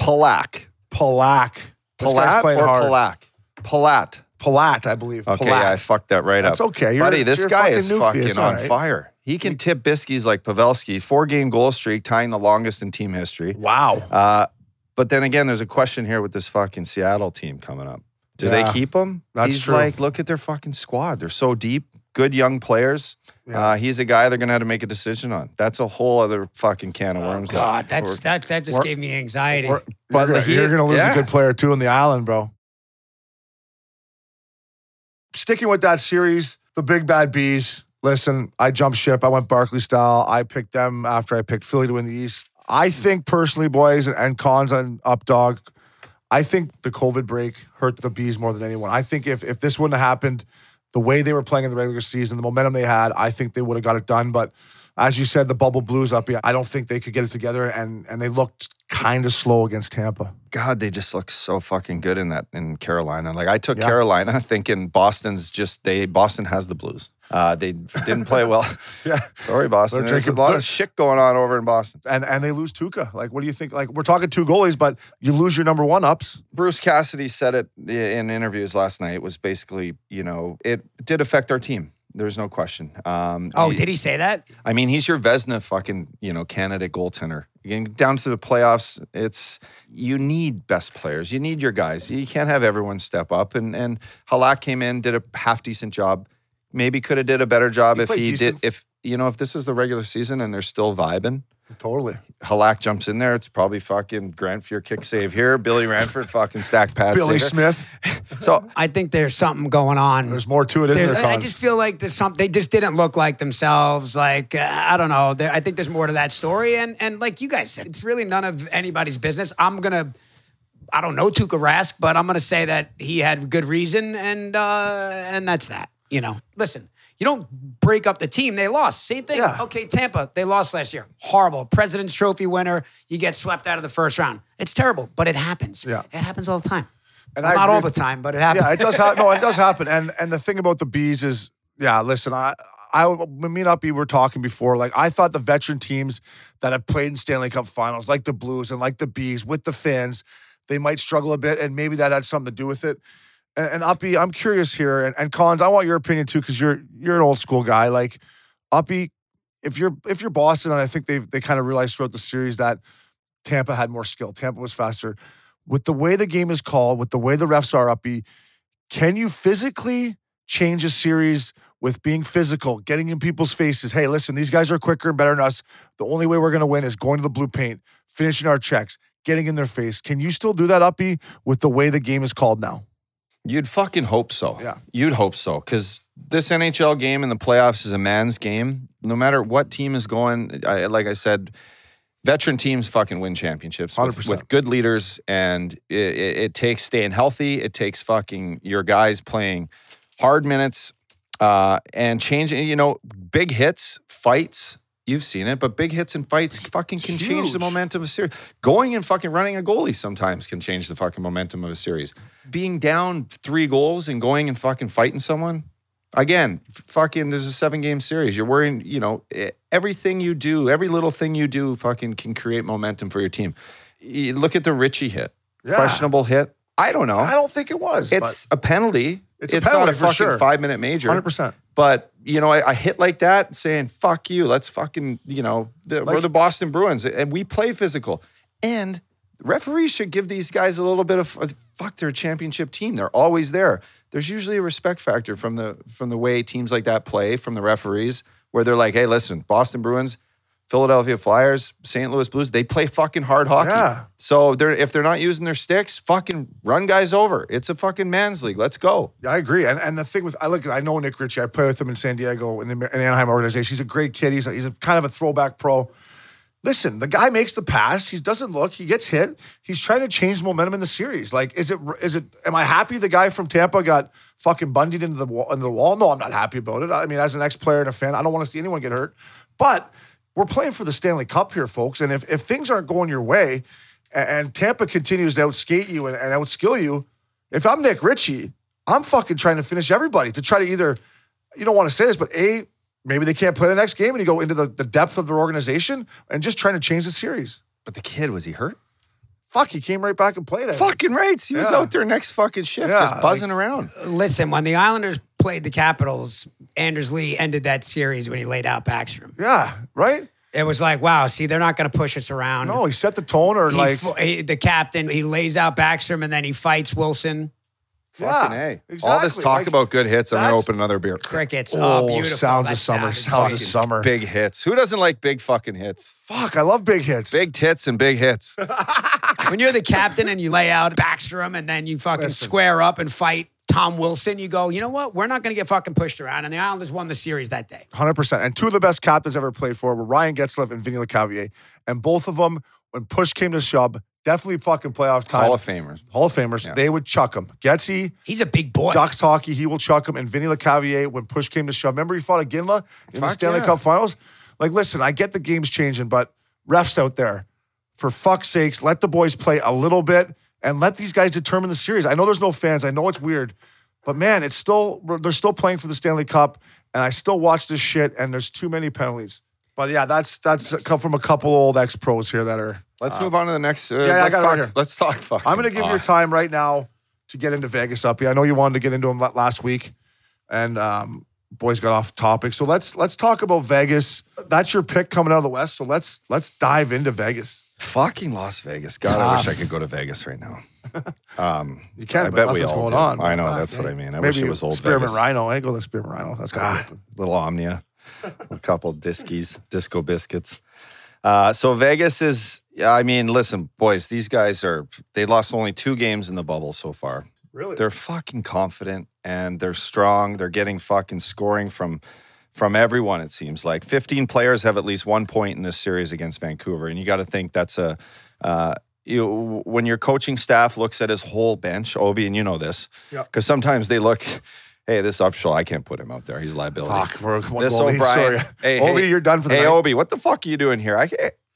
Palak, Palak. Palat or hard. Palat, Palat. Palat, I believe. Okay, Palat. yeah, I fucked that right That's up. okay. You're- buddy. This guy fucking is newfie. fucking It's on right. fire. He can tip biskies like Pavelski, four game goal streak, tying the longest in team history. wow. Uh, but then again, there's a question here with this fucking Seattle team coming up. Do Yeah, they keep him? that's He's true. like, look at their fucking squad. They're so deep, good young players. Yeah. Uh, he's a guy they're gonna have to make a decision on. That's a whole other fucking can of worms. that- Oh, God, that's or- that that just We're- gave me anxiety. We're- But you're, gonna, he- you're gonna lose yeah. a good player too on the island, bro. Sticking with that series, the big bad bees. Listen, I jumped ship. I went Barkley style. I picked them after I picked Philly to win the East. I think personally, boys, and cons on Updog. I think the COVID break hurt the bees more than anyone. I think if if this wouldn't have happened, the way they were playing in the regular season, the momentum they had, I think they would have got it done. But as you said, the bubble blues up. I don't think they could get it together, and and they looked kind of slow against Tampa. God, they just look so fucking good in that in Carolina. Like I took Yeah. Carolina thinking Boston's just they Boston has the blues. Uh, they didn't play well. Yeah. Sorry, Boston. They're There's a lot of shit going on over in Boston. and and they lose Tuukka. Like, what do you think? Like, we're talking two goalies, but you lose your number one ups. Bruce Cassidy said it in interviews last night. It was basically, you know, it did affect our team. There's no question. Um, oh, did he say that? I mean, he's your Vezina fucking, you know, candidate goaltender. Getting down to the playoffs, it's you need best players. You need your guys. You can't have everyone step up. And and Halak came in, did a half decent job. Maybe could have did a better job He if he decent. did. If you know, if this is the regular season and they're still vibing, Totally. Halak jumps in there. It's probably fucking Grant Fuhr your kick save here. Billy Ranford fucking stack pads. Billy Smith. So I think there's something going on. There's more to it, isn't There's- there? I I just feel like there's something. They just didn't look like themselves. Like uh, I don't know. There, I think there's more to that story. And and like you guys said, it's really none of anybody's business. I'm gonna. I don't know Tuukka Rask, but I'm gonna say that he had good reason, and uh, and that's that. You know, listen. You don't break up the team. They lost. Same thing. Yeah. Okay, Tampa. They lost last year. Horrible. President's Trophy winner. You get swept out of the first round. It's terrible, but it happens. Yeah. It happens all the time. And Well, not all the time, but it happens. yeah, it does happen. No, it does happen. And and the thing about the bees is, yeah, listen, I I me and Uppy were talking before, like I thought the veteran teams that have played in Stanley Cup finals, like the Blues and like the Bees with the fans, they might struggle a bit, and maybe that had something to do with it. And, and Uppy, I'm curious here, and, and Collins, I want your opinion too, because you're you're an old school guy. Like Uppy, if you're if you're Boston, and I think they they kind of realized throughout the series that Tampa had more skill. Tampa was faster. With the way the game is called, with the way the refs are uppy, can you physically change a series with being physical, getting in people's faces? Hey, listen, these guys are quicker and better than us. The only way we're going to win is going to the blue paint, finishing our checks, getting in their face. Can you still do that uppy with the way the game is called now? You'd fucking hope so. Yeah. You'd hope so. Because this NHL game in the playoffs is a man's game. No matter what team is going, I, like I said, veteran teams fucking win championships with, 100%. with good leaders. And it, it, it takes staying healthy. It takes fucking your guys playing hard minutes uh, and changing, you know, big hits, fights. You've seen it, but big hits and fights fucking can change the momentum of a series. Going and fucking running a goalie sometimes can change the fucking momentum of a series. Being down three goals and going and fucking fighting someone, again, fucking, there's a seven game series. You're worrying, you know, everything you do, every little thing you do fucking can create momentum for your team. You look at the Ritchie hit, Yeah. questionable hit. I don't know. I don't think it was. it's a penalty. It's It's, a not a fucking sure. five minute major. hundred percent. But you know, I, I hit like that, saying "fuck you." Let's fucking you know, the, we're the Boston Bruins, and we play physical. And referees should give these guys a little bit of fuck. They're a championship team. They're always there. There's usually a respect factor from the from the way teams like that play from the referees, where they're like, "Hey, listen, Boston Bruins." Philadelphia Flyers, St. Louis Blues, they play fucking hard hockey. Yeah. So they're if they're not using their sticks, fucking run guys over. It's a fucking man's league. Let's go. Yeah, I agree. And and the thing with I look, I know Nick Ritchie. I play with him in San Diego in the in Anaheim organization. He's a great kid. He's a, he's a kind of a throwback pro. Listen, the guy makes the pass. He doesn't look. He gets hit. He's trying to change momentum in the series. Like, is it is it? Am I happy the guy from Tampa got fucking bundied into the wall? Into the wall? No, I'm not happy about it. I mean, as an ex player and a fan, I don't want to see anyone get hurt. But we're playing for the Stanley Cup here, folks. And if if things aren't going your way, and, and Tampa continues to outskate you and, and outskill you, if I'm Nick Ritchie, I'm fucking trying to finish everybody to try to either, you don't want to say this, but A, maybe they can't play the next game and you go into the, the depth of their organization and just trying to change the series. But the kid was he hurt? Fuck, he came right back and played it. Fucking right. He was out there next fucking shift, Yeah, just buzzing around. Listen, when the Islanders played the Capitals, Anders Lee ended that series when he laid out Backstrom. Yeah, right? It was like, wow, see, they're not going to push us around. No, he set the tone or He like, he- the captain, he lays out Backstrom and then he fights Wilson. Fucking yeah, A. exactly. All this talk Like, about good hits, I'm going to open another beer. Crickets. Oh, Oh, beautiful. sounds That of summer. Sounds of summer. Big hits. Who doesn't like big fucking hits? Fuck, I love big hits. Big tits and big hits. When you're the captain and you lay out Backstrom and then you fucking Listen. square up and fight Tom Wilson, you go, you know what? We're not going to get fucking pushed around. And the Islanders won the series that day. Hundred percent. And two of the best captains ever played for were Ryan Getzlaf and Vinny Lecavalier. And both of them, when push came to shove, definitely fucking playoff time. Hall of Famers. Hall of Famers. Yeah. They would chuck him. Getsy, He's a big boy. Ducks hockey, he will chuck him. And Vinny Lecavalier, when push came to shove, remember he fought Iginla in the Stanley yeah. Cup Finals. Like, listen, I get the game's changing, but refs out there, for fuck's sakes, let the boys play a little bit and let these guys determine the series. I know there's no fans. I know it's weird, but man, it's still they're still playing for the Stanley Cup, and I still watch this shit. And there's too many penalties. But yeah, that's that's come from a couple old ex pros here that are. Let's move on to the next. Uh, yeah, I let's, got it talk, right here. let's talk fucking. I'm going to give you uh, your time right now to get into Vegas up. Yeah, I know you wanted to get into them last week, and um, boys got off topic. So let's let's talk about Vegas. That's your pick coming out of the West. So let's let's dive into Vegas. Fucking Las Vegas. God, I wish I could go to Vegas right now. Um, You can, I but bet we nothing's all going do. on. I know Fuck, that's what eh? I mean. I wish it was old Spearmint Vegas. Rhino. I go to Spearmint Rhino. That's got Ah, open. little Omnia, a couple diskies, disco biscuits. Uh, so Vegas is. I mean, listen, boys. These guys are. They lost only two games in the bubble so far. Really? They're fucking confident and they're strong. They're getting fucking scoring from from everyone. It seems like 15 players have at least one point in this series against Vancouver, and you got to think that's a. Uh, you when your coaching staff looks at his whole bench, Obi, and you know this, Yeah. because sometimes they look. Hey, this Upshaw, I can't put him out there. He's a liability. Fuck, for one This goal. O'Brien. Sorry. Hey, Obi, hey, you're done for the Hey, night. Obi, what the fuck are you doing here? I,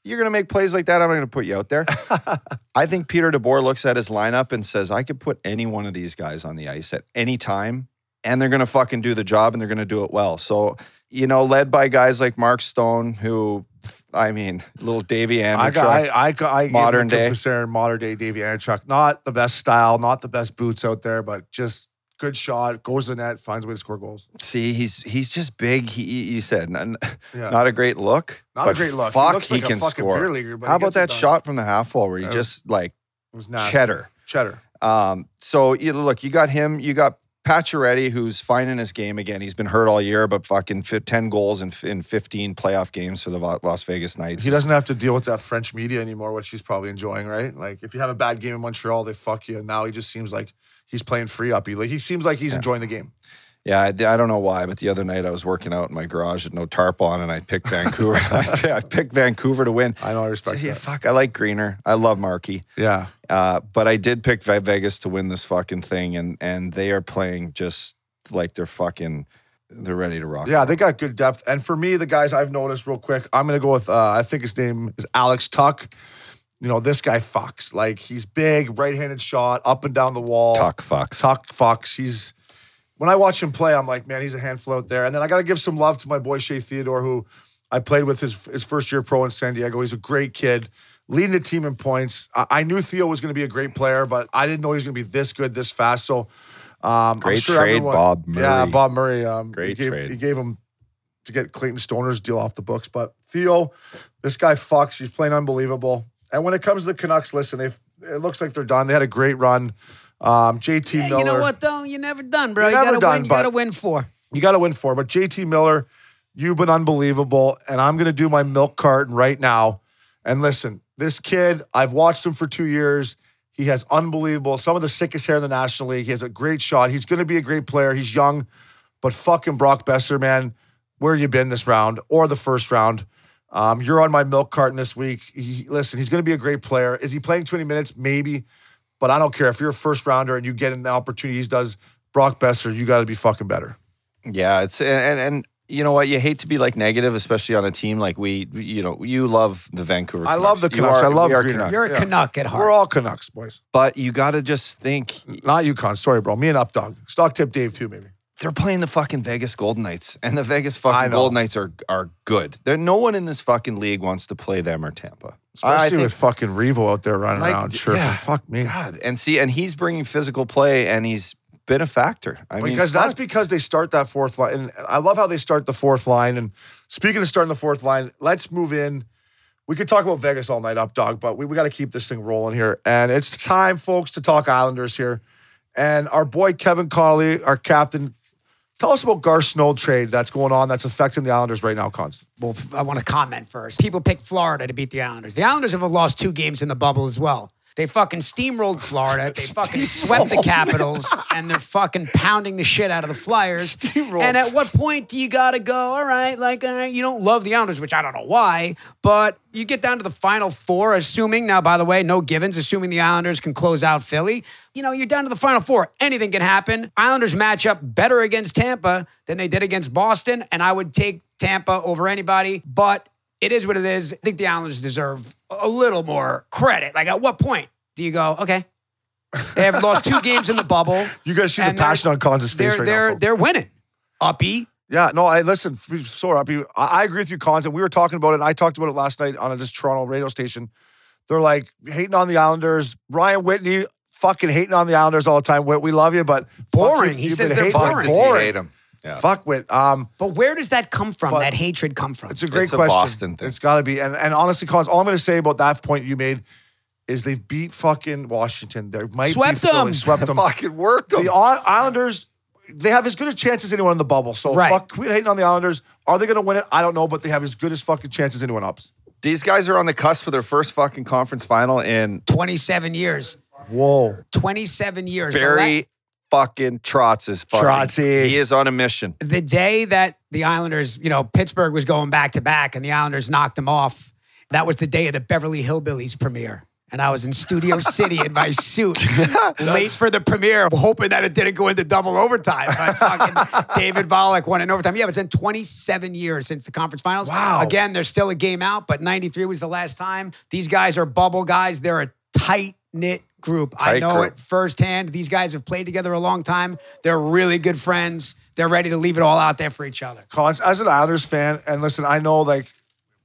you're going to make plays like that. I'm not going to put you out there. I think Peter DeBoer looks at his lineup and says, I could put any one of these guys on the ice at any time, and they're going to fucking do the job and they're going to do it well. So, you know, led by guys like Mark Stone, who, I mean, little Davey I Anderson. got, I, I, I gave Modern day. modern day Davey Andreychuk. Not the best style, not the best boots out there, but just good shot, goes to the net, finds a way to score goals. See, he's he's just big. He, you said n- Yeah. not a great look, Not a great look. He Fuck, he, like a can score. leaguer, but How about that shot from the half wall where he was- just like was nasty. cheddar? Cheddar. Um, so you know, look, you got him, you got Pacioretty, who's finding his game again. He's been hurt all year, but fucking fi- ten goals in, in fifteen playoff games for the Vo- Las Vegas Knights. He doesn't have to deal with that French media anymore, which he's probably enjoying, right? Like if you have a bad game in Montreal, they fuck you. And now he just seems like he's playing free up. He like, he seems like he's enjoying the game. Yeah, I, I don't know why, but the other night I was working out in my garage with no tarp on, and I picked Vancouver. I, I picked Vancouver to win. I know I respect So, yeah, that. fuck, I like Greener. I love Markey. Yeah. Uh, but I did pick Vegas to win this fucking thing, and and they are playing just like they're fucking, they're ready to rock. Yeah, they got good depth. And for me, the guys I've noticed real quick, I'm gonna go with uh, I think his name is Alex Tuch. You know, this guy fucks. Like he's big, right-handed shot, up and down the wall. Tuck fucks. Tuck fucks. He's when I watch him play, I'm like, man, he's a handful out there. And then I gotta give some love to my boy Shea Theodore, who I played with his his first year pro in San Diego. He's a great kid, leading the team in points. I, I knew Theo was gonna be a great player, but I didn't know he was gonna be this good, this fast. So um, I'm Great sure trade, everyone- Bob Murray. Yeah, Bob Murray. Um, Great he gave, trade. He gave him to get Clayton Stoner's deal off the books. But Theo, this guy fucks. He's playing unbelievable. And when it comes to the Canucks, listen, they it looks like they're done. They had a great run. Um, JT Yeah, Miller. you know what though? You're never done, bro. You're you never gotta done, win. You gotta win four. You got to win for. But JT Miller, you've been unbelievable. And I'm going to do my milk carton right now. And listen, this kid, I've watched him for two years. He has unbelievable, some of the sickest hair in the National League. He has a great shot. He's going to be a great player. He's young, but fucking Brock Boeser, man, where you been this round or the first round? Um, you're on my milk carton this week. He, listen, he's going to be a great player. Is he playing 20 minutes? Maybe, but I don't care. If you're a first rounder and you get in the opportunities, does Brock Boeser, you got to be fucking better. Yeah, it's and, and and you know what? You hate to be like negative, especially on a team like we. You know, you love the Vancouver. I love the You Canucks. are- I love we. Canucks. You're a Yeah. Canuck at heart. We're all Canucks, boys. but you got to just think Not UConn. Sorry, bro. Me and Updog. Stock tip Dave, too, maybe. they're playing the fucking Vegas Golden Knights, and the Vegas fucking. Golden Knights are are good. There, no one in this fucking league wants to play them or Tampa. I Especially think- with fucking Revo out there running Like, around chirping. yeah. Fuck me. God, and see, and he's bringing physical play, and he's been a factor. I mean, because that's because they start that fourth line. And I love how they start the fourth line. And speaking of starting the fourth line, let's move in. We could talk about Vegas all night, up dog, but we, we got to keep this thing rolling here. And it's time, folks, to talk Islanders here. And our boy Kevin Connolly, our captain, tell us about Garth Snow trade that's going on that's affecting the Islanders right now, Cons. Well, I want to comment first. People pick Florida to beat the Islanders. The Islanders have lost two games in the bubble as well. They fucking steamrolled Florida. They fucking swept the Capitals, and they're fucking pounding the shit out of the Flyers. And at what point do you gotta go? All right, like right, you don't love the Islanders, which I don't know why, but you get down to the final four, assuming now, by the way, no givens, assuming the Islanders can close out Philly. You know, you're down to the final four. Anything can happen. Islanders match up better against Tampa than they did against Boston, and I would take Tampa over anybody, but it is what it is. I think the Islanders deserve a little more credit. Like, at what point do you go, okay? They have lost two games in the bubble. You guys see the passion on Cons' face They're right now. they're folks. they're winning. Uppy. Yeah, no, I listen. f- Sorry, Uppy, I, I agree with you, Cons, and we were talking about it. And I talked about it last night on a just Toronto radio station. They're like hating on the Islanders. Ryan Whitney fucking hating on the Islanders all the time. Whit, we love you, but Boring. you, He says they're hating- boring. does he boring. hate him. Yeah. Fuck with. Um, But where does that come from? That hatred come from? it's a great It's a question. Boston thing. It's got to be. And and honestly, Cons, all I'm going to say about that point you made is they've beat fucking Washington. They might Swept be Philly, them. Swept them. fucking worked him. The I- Islanders, they have as good a chance as anyone in the bubble. So Right. fuck, quit hating on the Islanders. Are they going to win it? I don't know, but they have as good as fucking chance as anyone else. These guys are on the cusp of their first fucking conference final in 27 years. Whoa. 27 years. The Barry fucking Trotz is fucking. Trotzy. He is on a mission. the day that the Islanders, you know, Pittsburgh was going back to back and the Islanders knocked them off, that was the day of the Beverly Hillbillies premiere. And I was in Studio City in my suit, late for the premiere, hoping that it didn't go into double overtime. But fucking David Volek won in overtime. Yeah, it's been 27 years since the conference finals. Wow. Again, there's still a game out, but 93 was the last time. These guys are bubble guys. They're a tight knit group. I know group. it firsthand. These guys have played together a long time. They're really good friends. They're ready to leave it all out there for each other. Cons, as an Islanders fan, and listen, I know like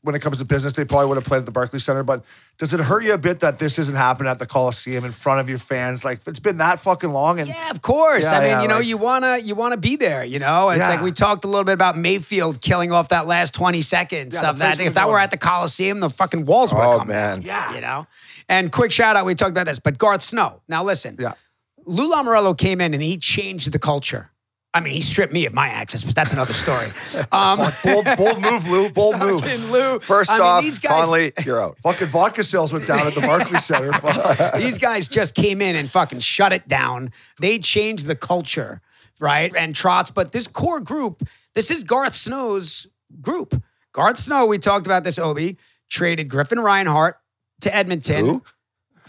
when it comes to business, they probably would have played at the Barclays Center, but does it hurt you a bit that this isn't happening at the Coliseum in front of your fans? Like it's been that fucking long, and Yeah, of course. Yeah, I mean, yeah, you know, like- you wanna you wanna be there. You know, it's Yeah. like we talked a little bit about Mayfield killing off that last twenty seconds Yeah, of that. If that were at the Coliseum, the fucking walls would have Oh, come man. down. Yeah, you know. And quick shout out. We talked about this, but Garth Snow. Now listen, yeah, Lou Lamoriello came in and he changed the culture I mean, he stripped me of my access, but that's another story. Um, Bold, bold move, Lou. Bold move. fucking Lou. First I mean, off, these guys, Conley, you're out. Fucking vodka sales went down at the Barclays Center. These guys just came in and fucking shut it down. They changed the culture, right? And Trotz, but this core group, this is Garth Snow's group. Garth Snow, we talked about this, Obi, traded Griffin Reinhart to Edmonton. Who?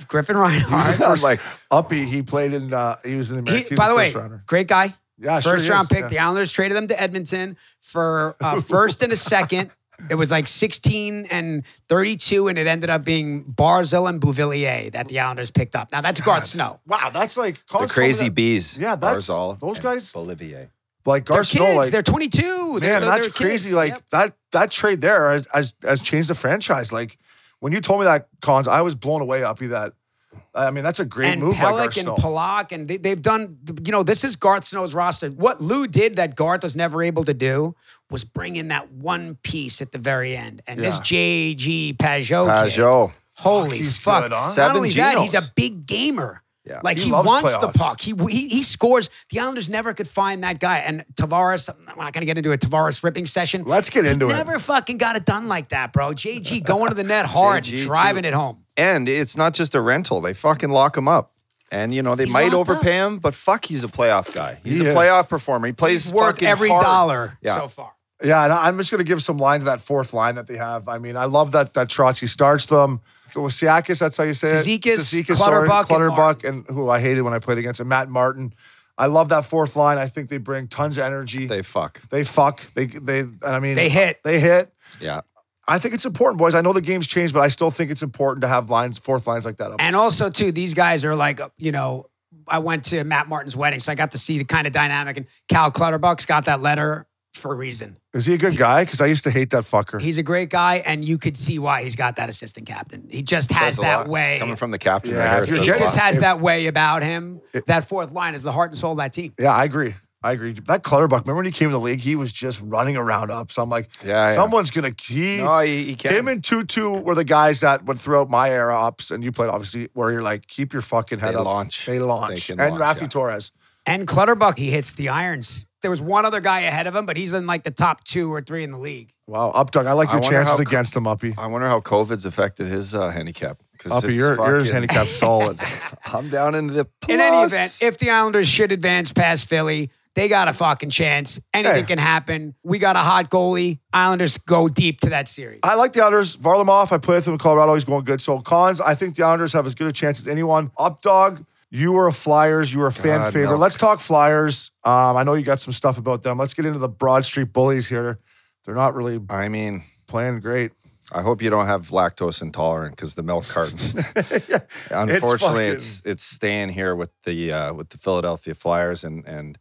Griffin Reinhart. I was like, Uppy, he played in. Uh, he was in the He- by the way, first rounder. great guy. Yeah, first he round is, pick. yeah. The Islanders traded them to Edmonton for uh, a first and a second. It was like 16 and 32, and it ended up being Barzal and Beauvillier that the Islanders picked up. Now that's Garth Snow. Wow, that's like the crazy that- bees. Yeah, that's- Barzal those guys- Beauvillier. Like They're Garth kids. Snow, like they're 22. They're- man, they're that's kids. crazy. Like Yep. that that trade there has, has has changed the franchise. Like when you told me that, Cons, I was blown away. Uppy, that I mean, that's a great and move Pelech and. Pulock, and they, they've done, you know, this is Garth Snow's roster. What Lou did that Garth was never able to do was bring in that one piece at the very end. And this JG Pageau, kid, Pageau. holy he's fuck. good, huh? Not only that, he's a big gamer. Yeah. Like He he, wants the puck. He, he he scores. The Islanders never could find that guy. And Tavares, I'm not going to get into a Tavares ripping session. Let's get into he it. Never fucking got it done like that, bro. JG going to the net hard, JG driving too. it home. And it's not just a rental. They fucking lock him up. And you know, they He's might locked overpay him, but fuck, he's a playoff guy. He's He a is. playoff performer. He plays He's worth every hard. dollar Yeah. so far. Yeah, and I'm just gonna give some line to that fourth line that they have. I mean, I love that that Trotzy starts them. Wasiakis, that's how you say Cizikas, it. Cizikas, sorry, Clutterbuck, and Clutterbuck, and, who I hated when I played against him, Matt Martin. I love that fourth line. I think they bring tons of energy. They fuck. They fuck. They they. and I mean, They hit. They hit. Yeah. I think it's important, boys. I know the game's changed, but I still think it's important to have lines, fourth lines like that. Up. And also, too, these guys are like, you know, I went to Matt Martin's wedding, so I got to see the kind of dynamic. And Cal Clutterbuck's got that letter for a reason. Is he a good guy? Because I used to hate that fucker. He's a great guy, and you could see why he's got that assistant captain. He just has that lot. way. Coming from the captain Yeah, right here. if it you're says he just has If- that way about him. that fourth line is the heart and soul of that team. yeah, I agree. I agree. That Clutterbuck, remember when he came in the league, he was just running around up. So I'm like, Yeah, yeah. someone's gonna key. No, he, he can. Him and Tootoo were the guys that went throughout my era ups, and you played obviously where you're like, keep your fucking head They up. launch. They launch. They can and launch, Rafi yeah. Torres. And Clutterbuck, he hits the irons. There was one other guy ahead of him, but he's in like the top two or three in the league. Wow, Updog. I like your wonder chances how- against him, Uppy. I wonder how COVID's affected his uh, handicap. Because Uppy, your yours handicap's solid. I'm down into the plus. In any event, if the Islanders should advance past Philly, they got a fucking chance. Anything Hey. can happen. We got a hot goalie. Islanders go deep to that series. I like the Islanders. Varlamov, I played with him in Colorado. He's going good. So cons, I think the Islanders have as good a chance as anyone. Updog, you were a Flyers. You were a fan God, favorite. milk. Let's talk Flyers. Um, I know you got some stuff about them. Let's get into the Broad Street Bullies here. They're not really I mean, playing great. I hope you don't have lactose intolerant because the milk cartons. Unfortunately, it's, fucking- it's staying here with the uh, with the Philadelphia Flyers and and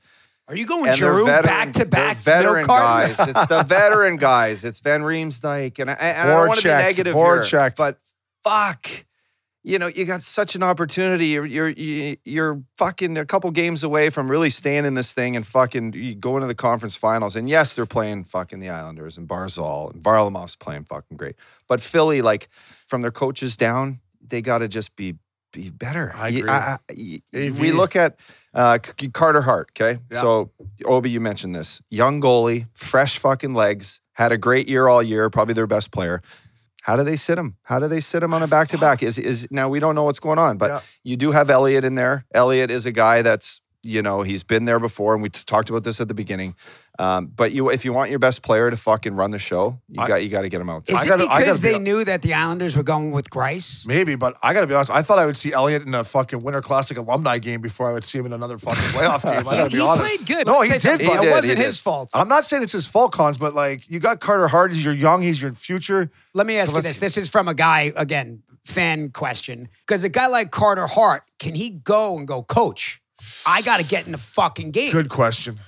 Are you going and they're Giroux veteran, back to back? they're veteran milk guys. It's the veteran guys. It's Van Riemsdyk, and I, and I don't want to be Voracek, negative here, but fuck. You know, you got such an opportunity. You're you're you- you're fucking a couple games away from really staying in this thing and fucking going to the conference finals. And yes, they're playing fucking the Islanders and Barzal and Varlamov's playing fucking great. But Philly, like from their coaches down, they got to just be be better. I agree. I- I- we look at uh, Carter Hart. Okay, Yeah. so Obi, you mentioned this young goalie, fresh fucking legs, had a great year all year, probably their best player. How do they sit him? How do they sit him on a back to back? Is is now we don't know what's going on, but Yeah. you do have Elliott in there. Elliott is a guy that's you know he's been there before, and we t- talked about this at the beginning. Um, but you, if you want your best player to fucking run the show, you I- got you got to get him out there. Is I it gotta- I because gotta be- they knew that the Islanders were going with Greiss? Maybe, but I got to be honest. I thought I would see Elliott in a fucking Winter Classic alumni game before I would see him in another fucking playoff game. I got to be he honest. played good. No, he did. but He It did, wasn't his did. fault. I'm not saying it's his fault, cons, but like you got Carter Hart. He's your young. He's your future. Let me ask you this. This is from a guy, again, fan question. Because a guy like Carter Hart, can he go and go, coach, I got to get in the fucking game? Good question.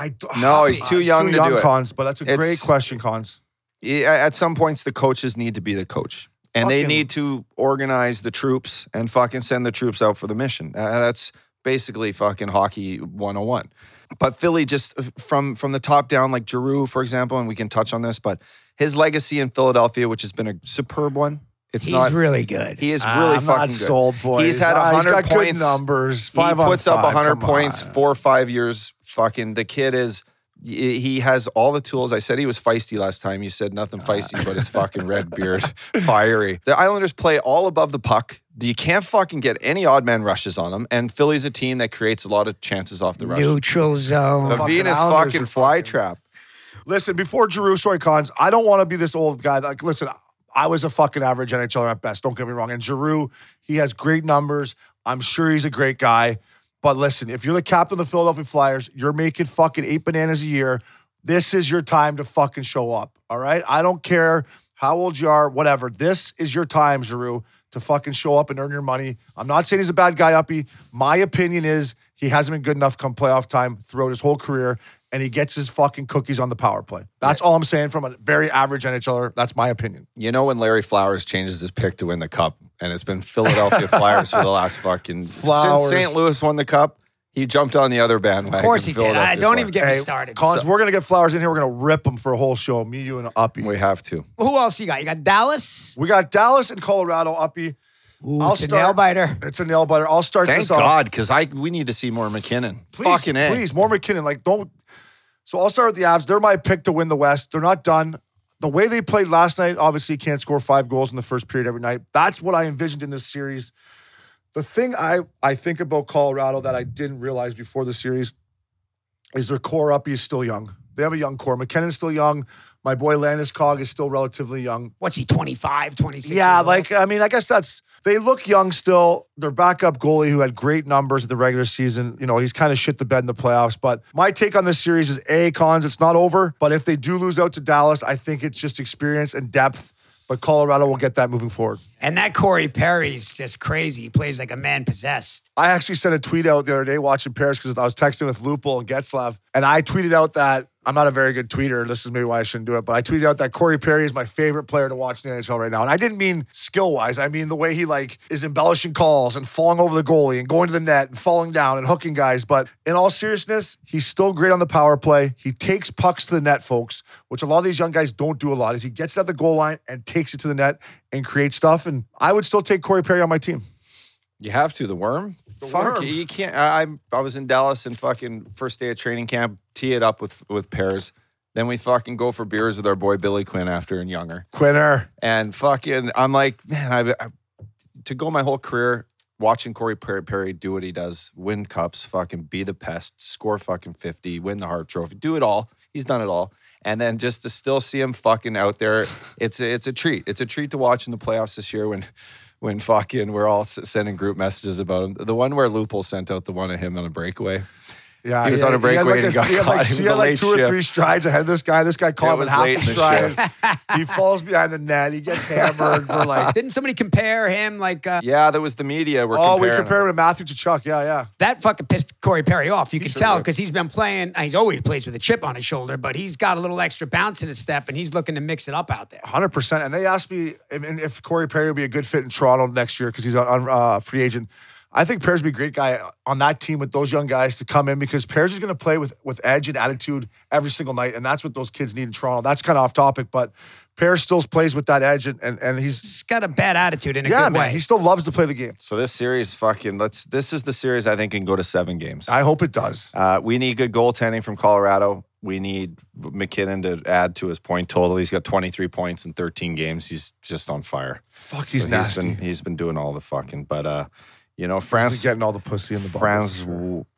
I d- No, he's too young to do it. Cons, but that's a great question, cons. Yeah, at some points the coaches need to be the coach and they need to organize the troops and fucking send the troops out for the mission Uh, that's basically fucking hockey 101 but philly just uh, from from the top down like Giroux, for example and we can touch on this but his legacy in philadelphia which has been a superb one It's He's not really good. He is really I'm fucking not good. sold, boys. He's had Ah, 100 got good points. numbers. He Five on puts up five, 100 points, on. four or five years. Fucking the kid is. He he has all the tools. I said he was feisty last time. You said nothing feisty but his fucking red beard, fiery. The Islanders play all above the puck. You can't fucking get any odd man rushes on them. And Philly's a team that creates a lot of chances off the rush. Neutral zone. the fucking Venus Islanders fucking are fly trap. Listen, before Giroux, Cons, I don't want to be this old guy. Like, listen, I was a fucking average NHLer at best. Don't get me wrong. And Giroux, he has great numbers. I'm sure he's a great guy. But listen, if you're the captain of the Philadelphia Flyers, you're making fucking eight bananas a year. This is your time to fucking show up. All right. I don't care how old you are, whatever. This is your time, Giroux, to fucking show up and earn your money. I'm not saying he's a bad guy, Uppy. My opinion is he hasn't been good enough come playoff time throughout his whole career, and he gets his fucking cookies on the power play. That's all I'm saying from a very average NHLer. That's my opinion. You know when Larry Flowers changes his pick to win the cup, and it's been Philadelphia Flyers for the last fucking Flowers. since St. Louis won the cup. He jumped on the other bandwagon. Of course he did. I, don't even Flyers. get me Hey, started. Cons, So- we're gonna get Flowers in here. We're gonna rip him for a whole show. Me, you, and Uppy. We have to. who else you got? You got Dallas. We got Dallas and Colorado. Uppy. Ooh, I'll it's a start- nail biter. It's a nail biter. I'll start Thank this off. God, because I we need to see more MacKinnon. Please, Fucking A. please, more MacKinnon. Like, don't. So I'll start with the Avs. They're my pick to win the West. They're not done. The way they played last night, obviously, can't score five goals in the first period every night. That's what I envisioned in this series. The thing I, I think about Colorado that I didn't realize before the series is their core up is still young. They have a young core. MacKinnon's still young. My boy Landeskog is still relatively young. What's he, 25, 26? Yeah, like I mean, I guess that's they look young still. Their backup goalie, who had great numbers at the regular season, you know, he's kind of shit the bed in the playoffs. But my take on this series is a cons. It's not over, but if they do lose out to Dallas, I think it's just experience and depth. But Colorado will get that moving forward. And that Corey Perry's just crazy. He plays like a man possessed. I actually sent a tweet out the other day watching Paris because I was texting with Lupul and Getzlaf, and I tweeted out that I'm not a very good tweeter. This is maybe why I shouldn't do it, but I tweeted out that Corey Perry is my favorite player to watch in the NHL right now. And I didn't mean skill wise. I mean the way he like is embellishing calls and falling over the goalie and going to the net and falling down and hooking guys. But in all seriousness, he's still great on the power play. He takes pucks to the net, folks, which a lot of these young guys don't do a lot. Is he gets at the goal line and takes it to the net and creates stuff. And I would still take Corey Perry on my team. You have to. The worm. Fuck worm. you can't. I, I I was in Dallas and fucking first day of training camp. Tee it up with with pairs. Then we fucking go for beers with our boy Billy Quinn after and younger. Quinner. And fucking, I'm like, man, I, I to go my whole career watching Corey Perry, Perry do what he does, win cups, fucking be the pest, score fucking 50, win the Hart Trophy, do it all. He's done it all. And then just to still see him fucking out there, it's a, it's a treat. It's a treat to watch in the playoffs this year when when fucking we're all sending group messages about him. The one where Lupul sent out the one of him on a breakaway. Yeah, He was had- on a had breakaway like and he got he had caught. Like, It he was had a like late two or three strides ahead of this guy. This guy caught him in was half late the in the stride. he falls behind the net. He gets hammered. We're like, Didn't somebody compare him like uh, Yeah, that was the media. We're oh, we comparing compare him to Matthew Tkachuk. Yeah, yeah. that fucking pissed Corey Perry off. You can sure tell because he's been playing. He's always plays with a chip on his shoulder, but he's got a little extra bounce in his step, and he's looking to mix it up out there. Hundred percent. And they asked me if, if Corey Perry would be a good fit in Toronto next year because he's on, on uh, free agent. I think Perry's be a great guy on that team with those young guys to come in because Pears is going to play with with edge and attitude every single night, and that's what those kids need in Toronto. That's kind of off topic, but Pears still plays with that edge, and and, and he's He's got a bad attitude in a yeah, good man. way. He still loves to play the game. So this series, fucking, let's. This is the series I think can go to seven games. I hope it does. Uh, we need good goaltending from Colorado. We need MacKinnon to add to his point total. He's got 23 points in 13 games. He's just on fire. Fuck, he's So nasty. He's been, he's been doing all the fucking. But uh, you know, France, getting all the pussy in the ball. Franz,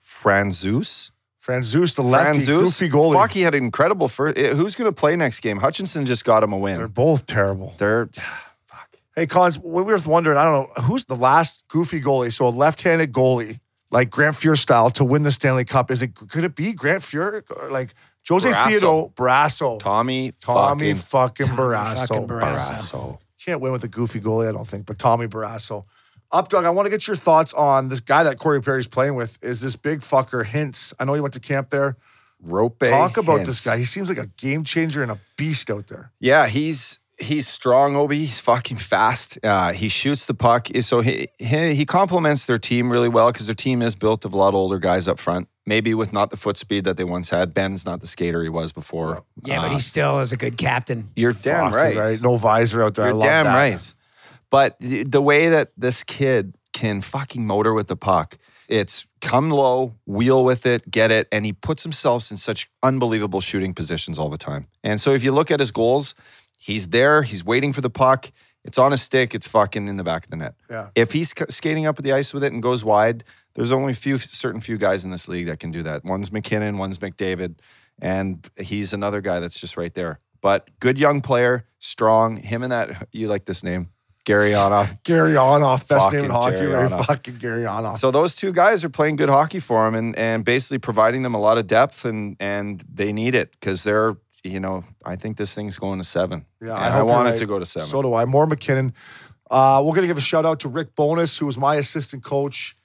Franzus, Franzus, the lefty, Franzus. goofy goalie. Fuck, he had an incredible first. eh, Who's going to play next game? Hutchinson just got him a win. They're both terrible. They're fuck. Hey, Collins, we were wondering, I don't know, who's the last goofy goalie? So a left-handed goalie, like Grant Fuhr style, to win the Stanley Cup. Is it could it be Grant Fuhr or like Jose Barrasso. Theodore Brasso? Tommy, Tommy fucking fucking Barrasso. Barrasso. Barrasso. Can't win with a goofy goalie, I don't think, but Tommy Barrasso. Up, Doug, I want to get your thoughts on this guy that Corey Perry's playing with. Is this big fucker Hintz? I know you went to camp there. Roope. Talk about Hintz. this guy. He seems like a game changer and a beast out there. Yeah, he's he's strong, Obi. He's fucking fast. Uh, he shoots the puck. So he he, he complements their team really well because their team is built of a lot of older guys up front. Maybe with not the foot speed that they once had. Benn's not the skater he was before. yeah, but Uh, he still is a good captain. You're damn Fucking right. No visor out there. You're love damn that. right. But the way that this kid can fucking motor with the puck, it's come low, wheel with it, get it, and he puts himself in such unbelievable shooting positions all the time. And so if you look at his goals, he's there, he's waiting for the puck. It's on a stick. It's fucking in the back of the net. Yeah. If he's skating up the ice with it and goes wide, there's only a few certain few guys in this league that can do that. One's MacKinnon, one's McDavid, and he's another guy that's just right there. But good young player, strong. Him and that you like this name, Gurianov. Gurianov, best name in Fucking hockey, Jerry right? Onoff. Fucking Gurianov. So those two guys are playing good hockey for him and and basically providing them a lot of depth and and they need it because they're you know I think this thing's going to seven. Yeah, And I I, hope you're want it to go to seven. So do I. More MacKinnon. Uh, we're gonna give a shout out to Rick Bowness, who was my assistant coach.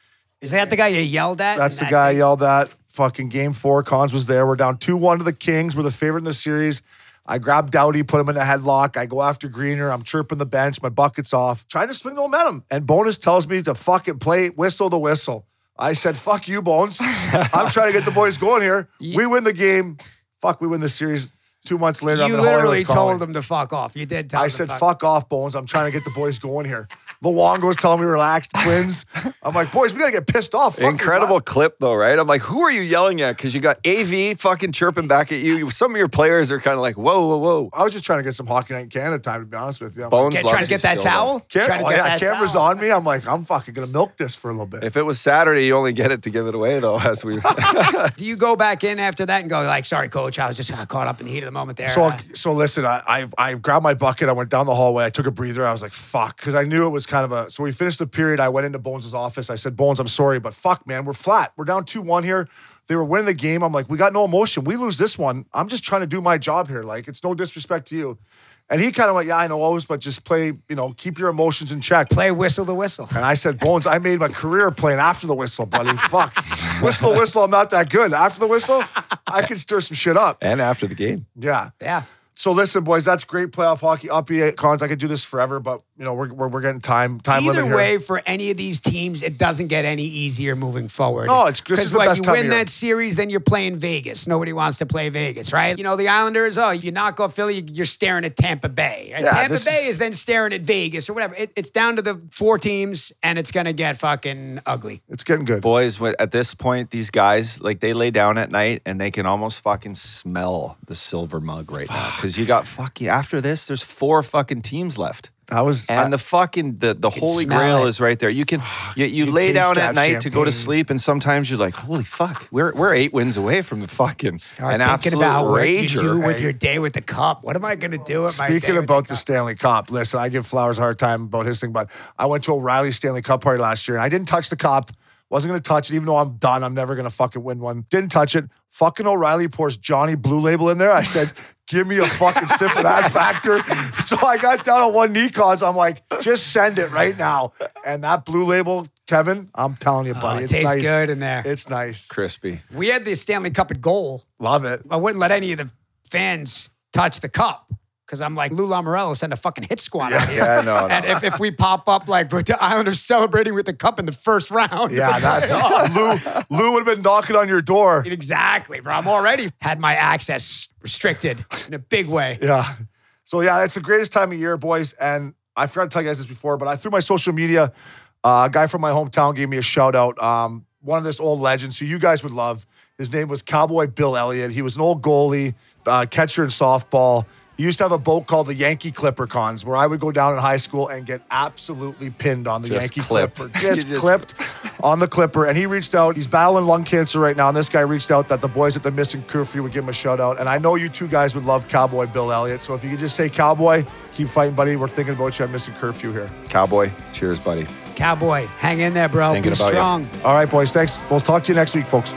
Is that the guy you yelled at? That's the that guy I yelled at. Fucking game four. Cons was there. We're down 2 1 to the Kings. We're the favorite in the series. I grab Dowdy, put him in a headlock. I go after Greener. I'm chirping the bench. My bucket's off, trying to swing the momentum. And Bowness tells me to fucking play whistle to whistle. I said, fuck you, Bones. I'm trying to get the boys going here. We win the game. Fuck, we win the series. Two months later, I'm You literally calling. told him to fuck off. You did tell I said, fuck. fuck off, Bones. I'm trying to get the boys going here. Luongo's telling me relax, twins. I'm like, boys, we gotta get pissed off. Fuck Incredible God. clip though, right? I'm like, who are you yelling at? Because you got AV fucking chirping back at you. Some of your players are kind of like, whoa, whoa, whoa. I was just trying to get some hockey night in Canada time, to be honest with you. I'm Bones like, trying to get that towel? Cam- trying to oh, get yeah, that camera's towel. on me. I'm like, I'm fucking gonna milk this for a little bit. If it was Saturday, you only get it to give it away though. As we, Do you go back in after that and go like, "Sorry, coach, I was just uh, caught up in the heat of the moment there"? so, Uh, so listen, I, I I grabbed my bucket. I went down the hallway. I took a breather. I was like, fuck, because I knew it was kind of a. So we finished the period. I went into Bones' office. I said, Bones, I'm sorry, but fuck, man, we're flat. We're down two one here. They were winning the game. I'm like, we got no emotion. We lose this one. I'm just trying to do my job here. Like, it's no disrespect to you. And he kind of went, yeah, I know always, but just play. You know, keep your emotions in check. play whistle the whistle. And I said, Bones, I made my career playing after the whistle, buddy. Fuck. Whistle, the whistle, I'm not that good. After the whistle, I can stir some shit up. and after the game, Yeah. Yeah. So listen, boys, that's great playoff hockey. Up cons, I could do this forever, but you know we're we're, we're getting time time Either limit here. way, for any of these teams, it doesn't get any easier moving forward. No, it's- this is because the like best you time win of year. that series, then you're playing Vegas. Nobody wants to play Vegas, right? You know the Islanders. Oh, you knock off Philly, you're staring at Tampa Bay. right? Yeah, Tampa Bay is- is, then staring at Vegas or whatever. It, it's down to the four teams, and it's gonna get fucking ugly. It's getting good. boys, at this point, these guys like they lay down at night and they can almost fucking smell the silver mug right now because you got fucking after this. There's four fucking teams left. I was And I- the fucking the, the holy grail it. is right there. You can you, you, You lay down at night to go to sleep, and sometimes you're like, holy fuck, we're we're eight wins away from the fucking Start an thinking absolute about what you do with your day with the cup. What am I gonna do with my day Speaking about the the? Stanley Cup, listen, I give Flowers a hard time about his thing, but I went to O'Reilly Stanley Cup party last year and I didn't touch the cup. Wasn't gonna touch it, even though I'm done. I'm never gonna fucking win one. Didn't touch it. Fucking O'Reilly pours Johnny Blue Label in there. I said, give me a fucking sip of that factor. So I got down on one knee cons. I'm like, just send it right now. And that Blue Label, Kevin, I'm telling you, oh, buddy, Oh, it it's tastes nice. good in there. It's nice. crispy. We had the Stanley Cup at goal. Love it. I wouldn't let any of the fans touch the cup because I'm like, Lou Lamoriello send a fucking hit squad out here. Yeah, no, no. And if, if we pop up like with the Islanders celebrating with the cup in the first round. Yeah, that's Lou. Lou would have been knocking on your door. exactly, bro. I'm already had my access restricted in a big way. Yeah. So yeah, it's the greatest time of year, boys. And I forgot to tell you guys this before, but I threw my social media, uh, a guy from my hometown gave me a shout out. Um, one of this old legends who you guys would love. His name was Cowboy Bill Elliott. He was an old goalie, uh, catcher in softball. He used to have a boat called the Yankee Clipper Cons, where I would go down in high school and get absolutely pinned on the Just Yankee clipped. Clipper. Just, just- clipped on the Clipper. And he reached out. He's battling lung cancer right now. And this guy reached out that the boys at the Missing Curfew would give him a shout out. And I know you two guys would love Cowboy Bill Elliott. So if you could just say Cowboy, keep fighting, buddy. We're thinking about you at Missing Curfew here. Cowboy, cheers, buddy. Cowboy, hang in there, bro. Thinking Be about you. strong. All right, boys. Thanks. We'll talk to you next week, folks.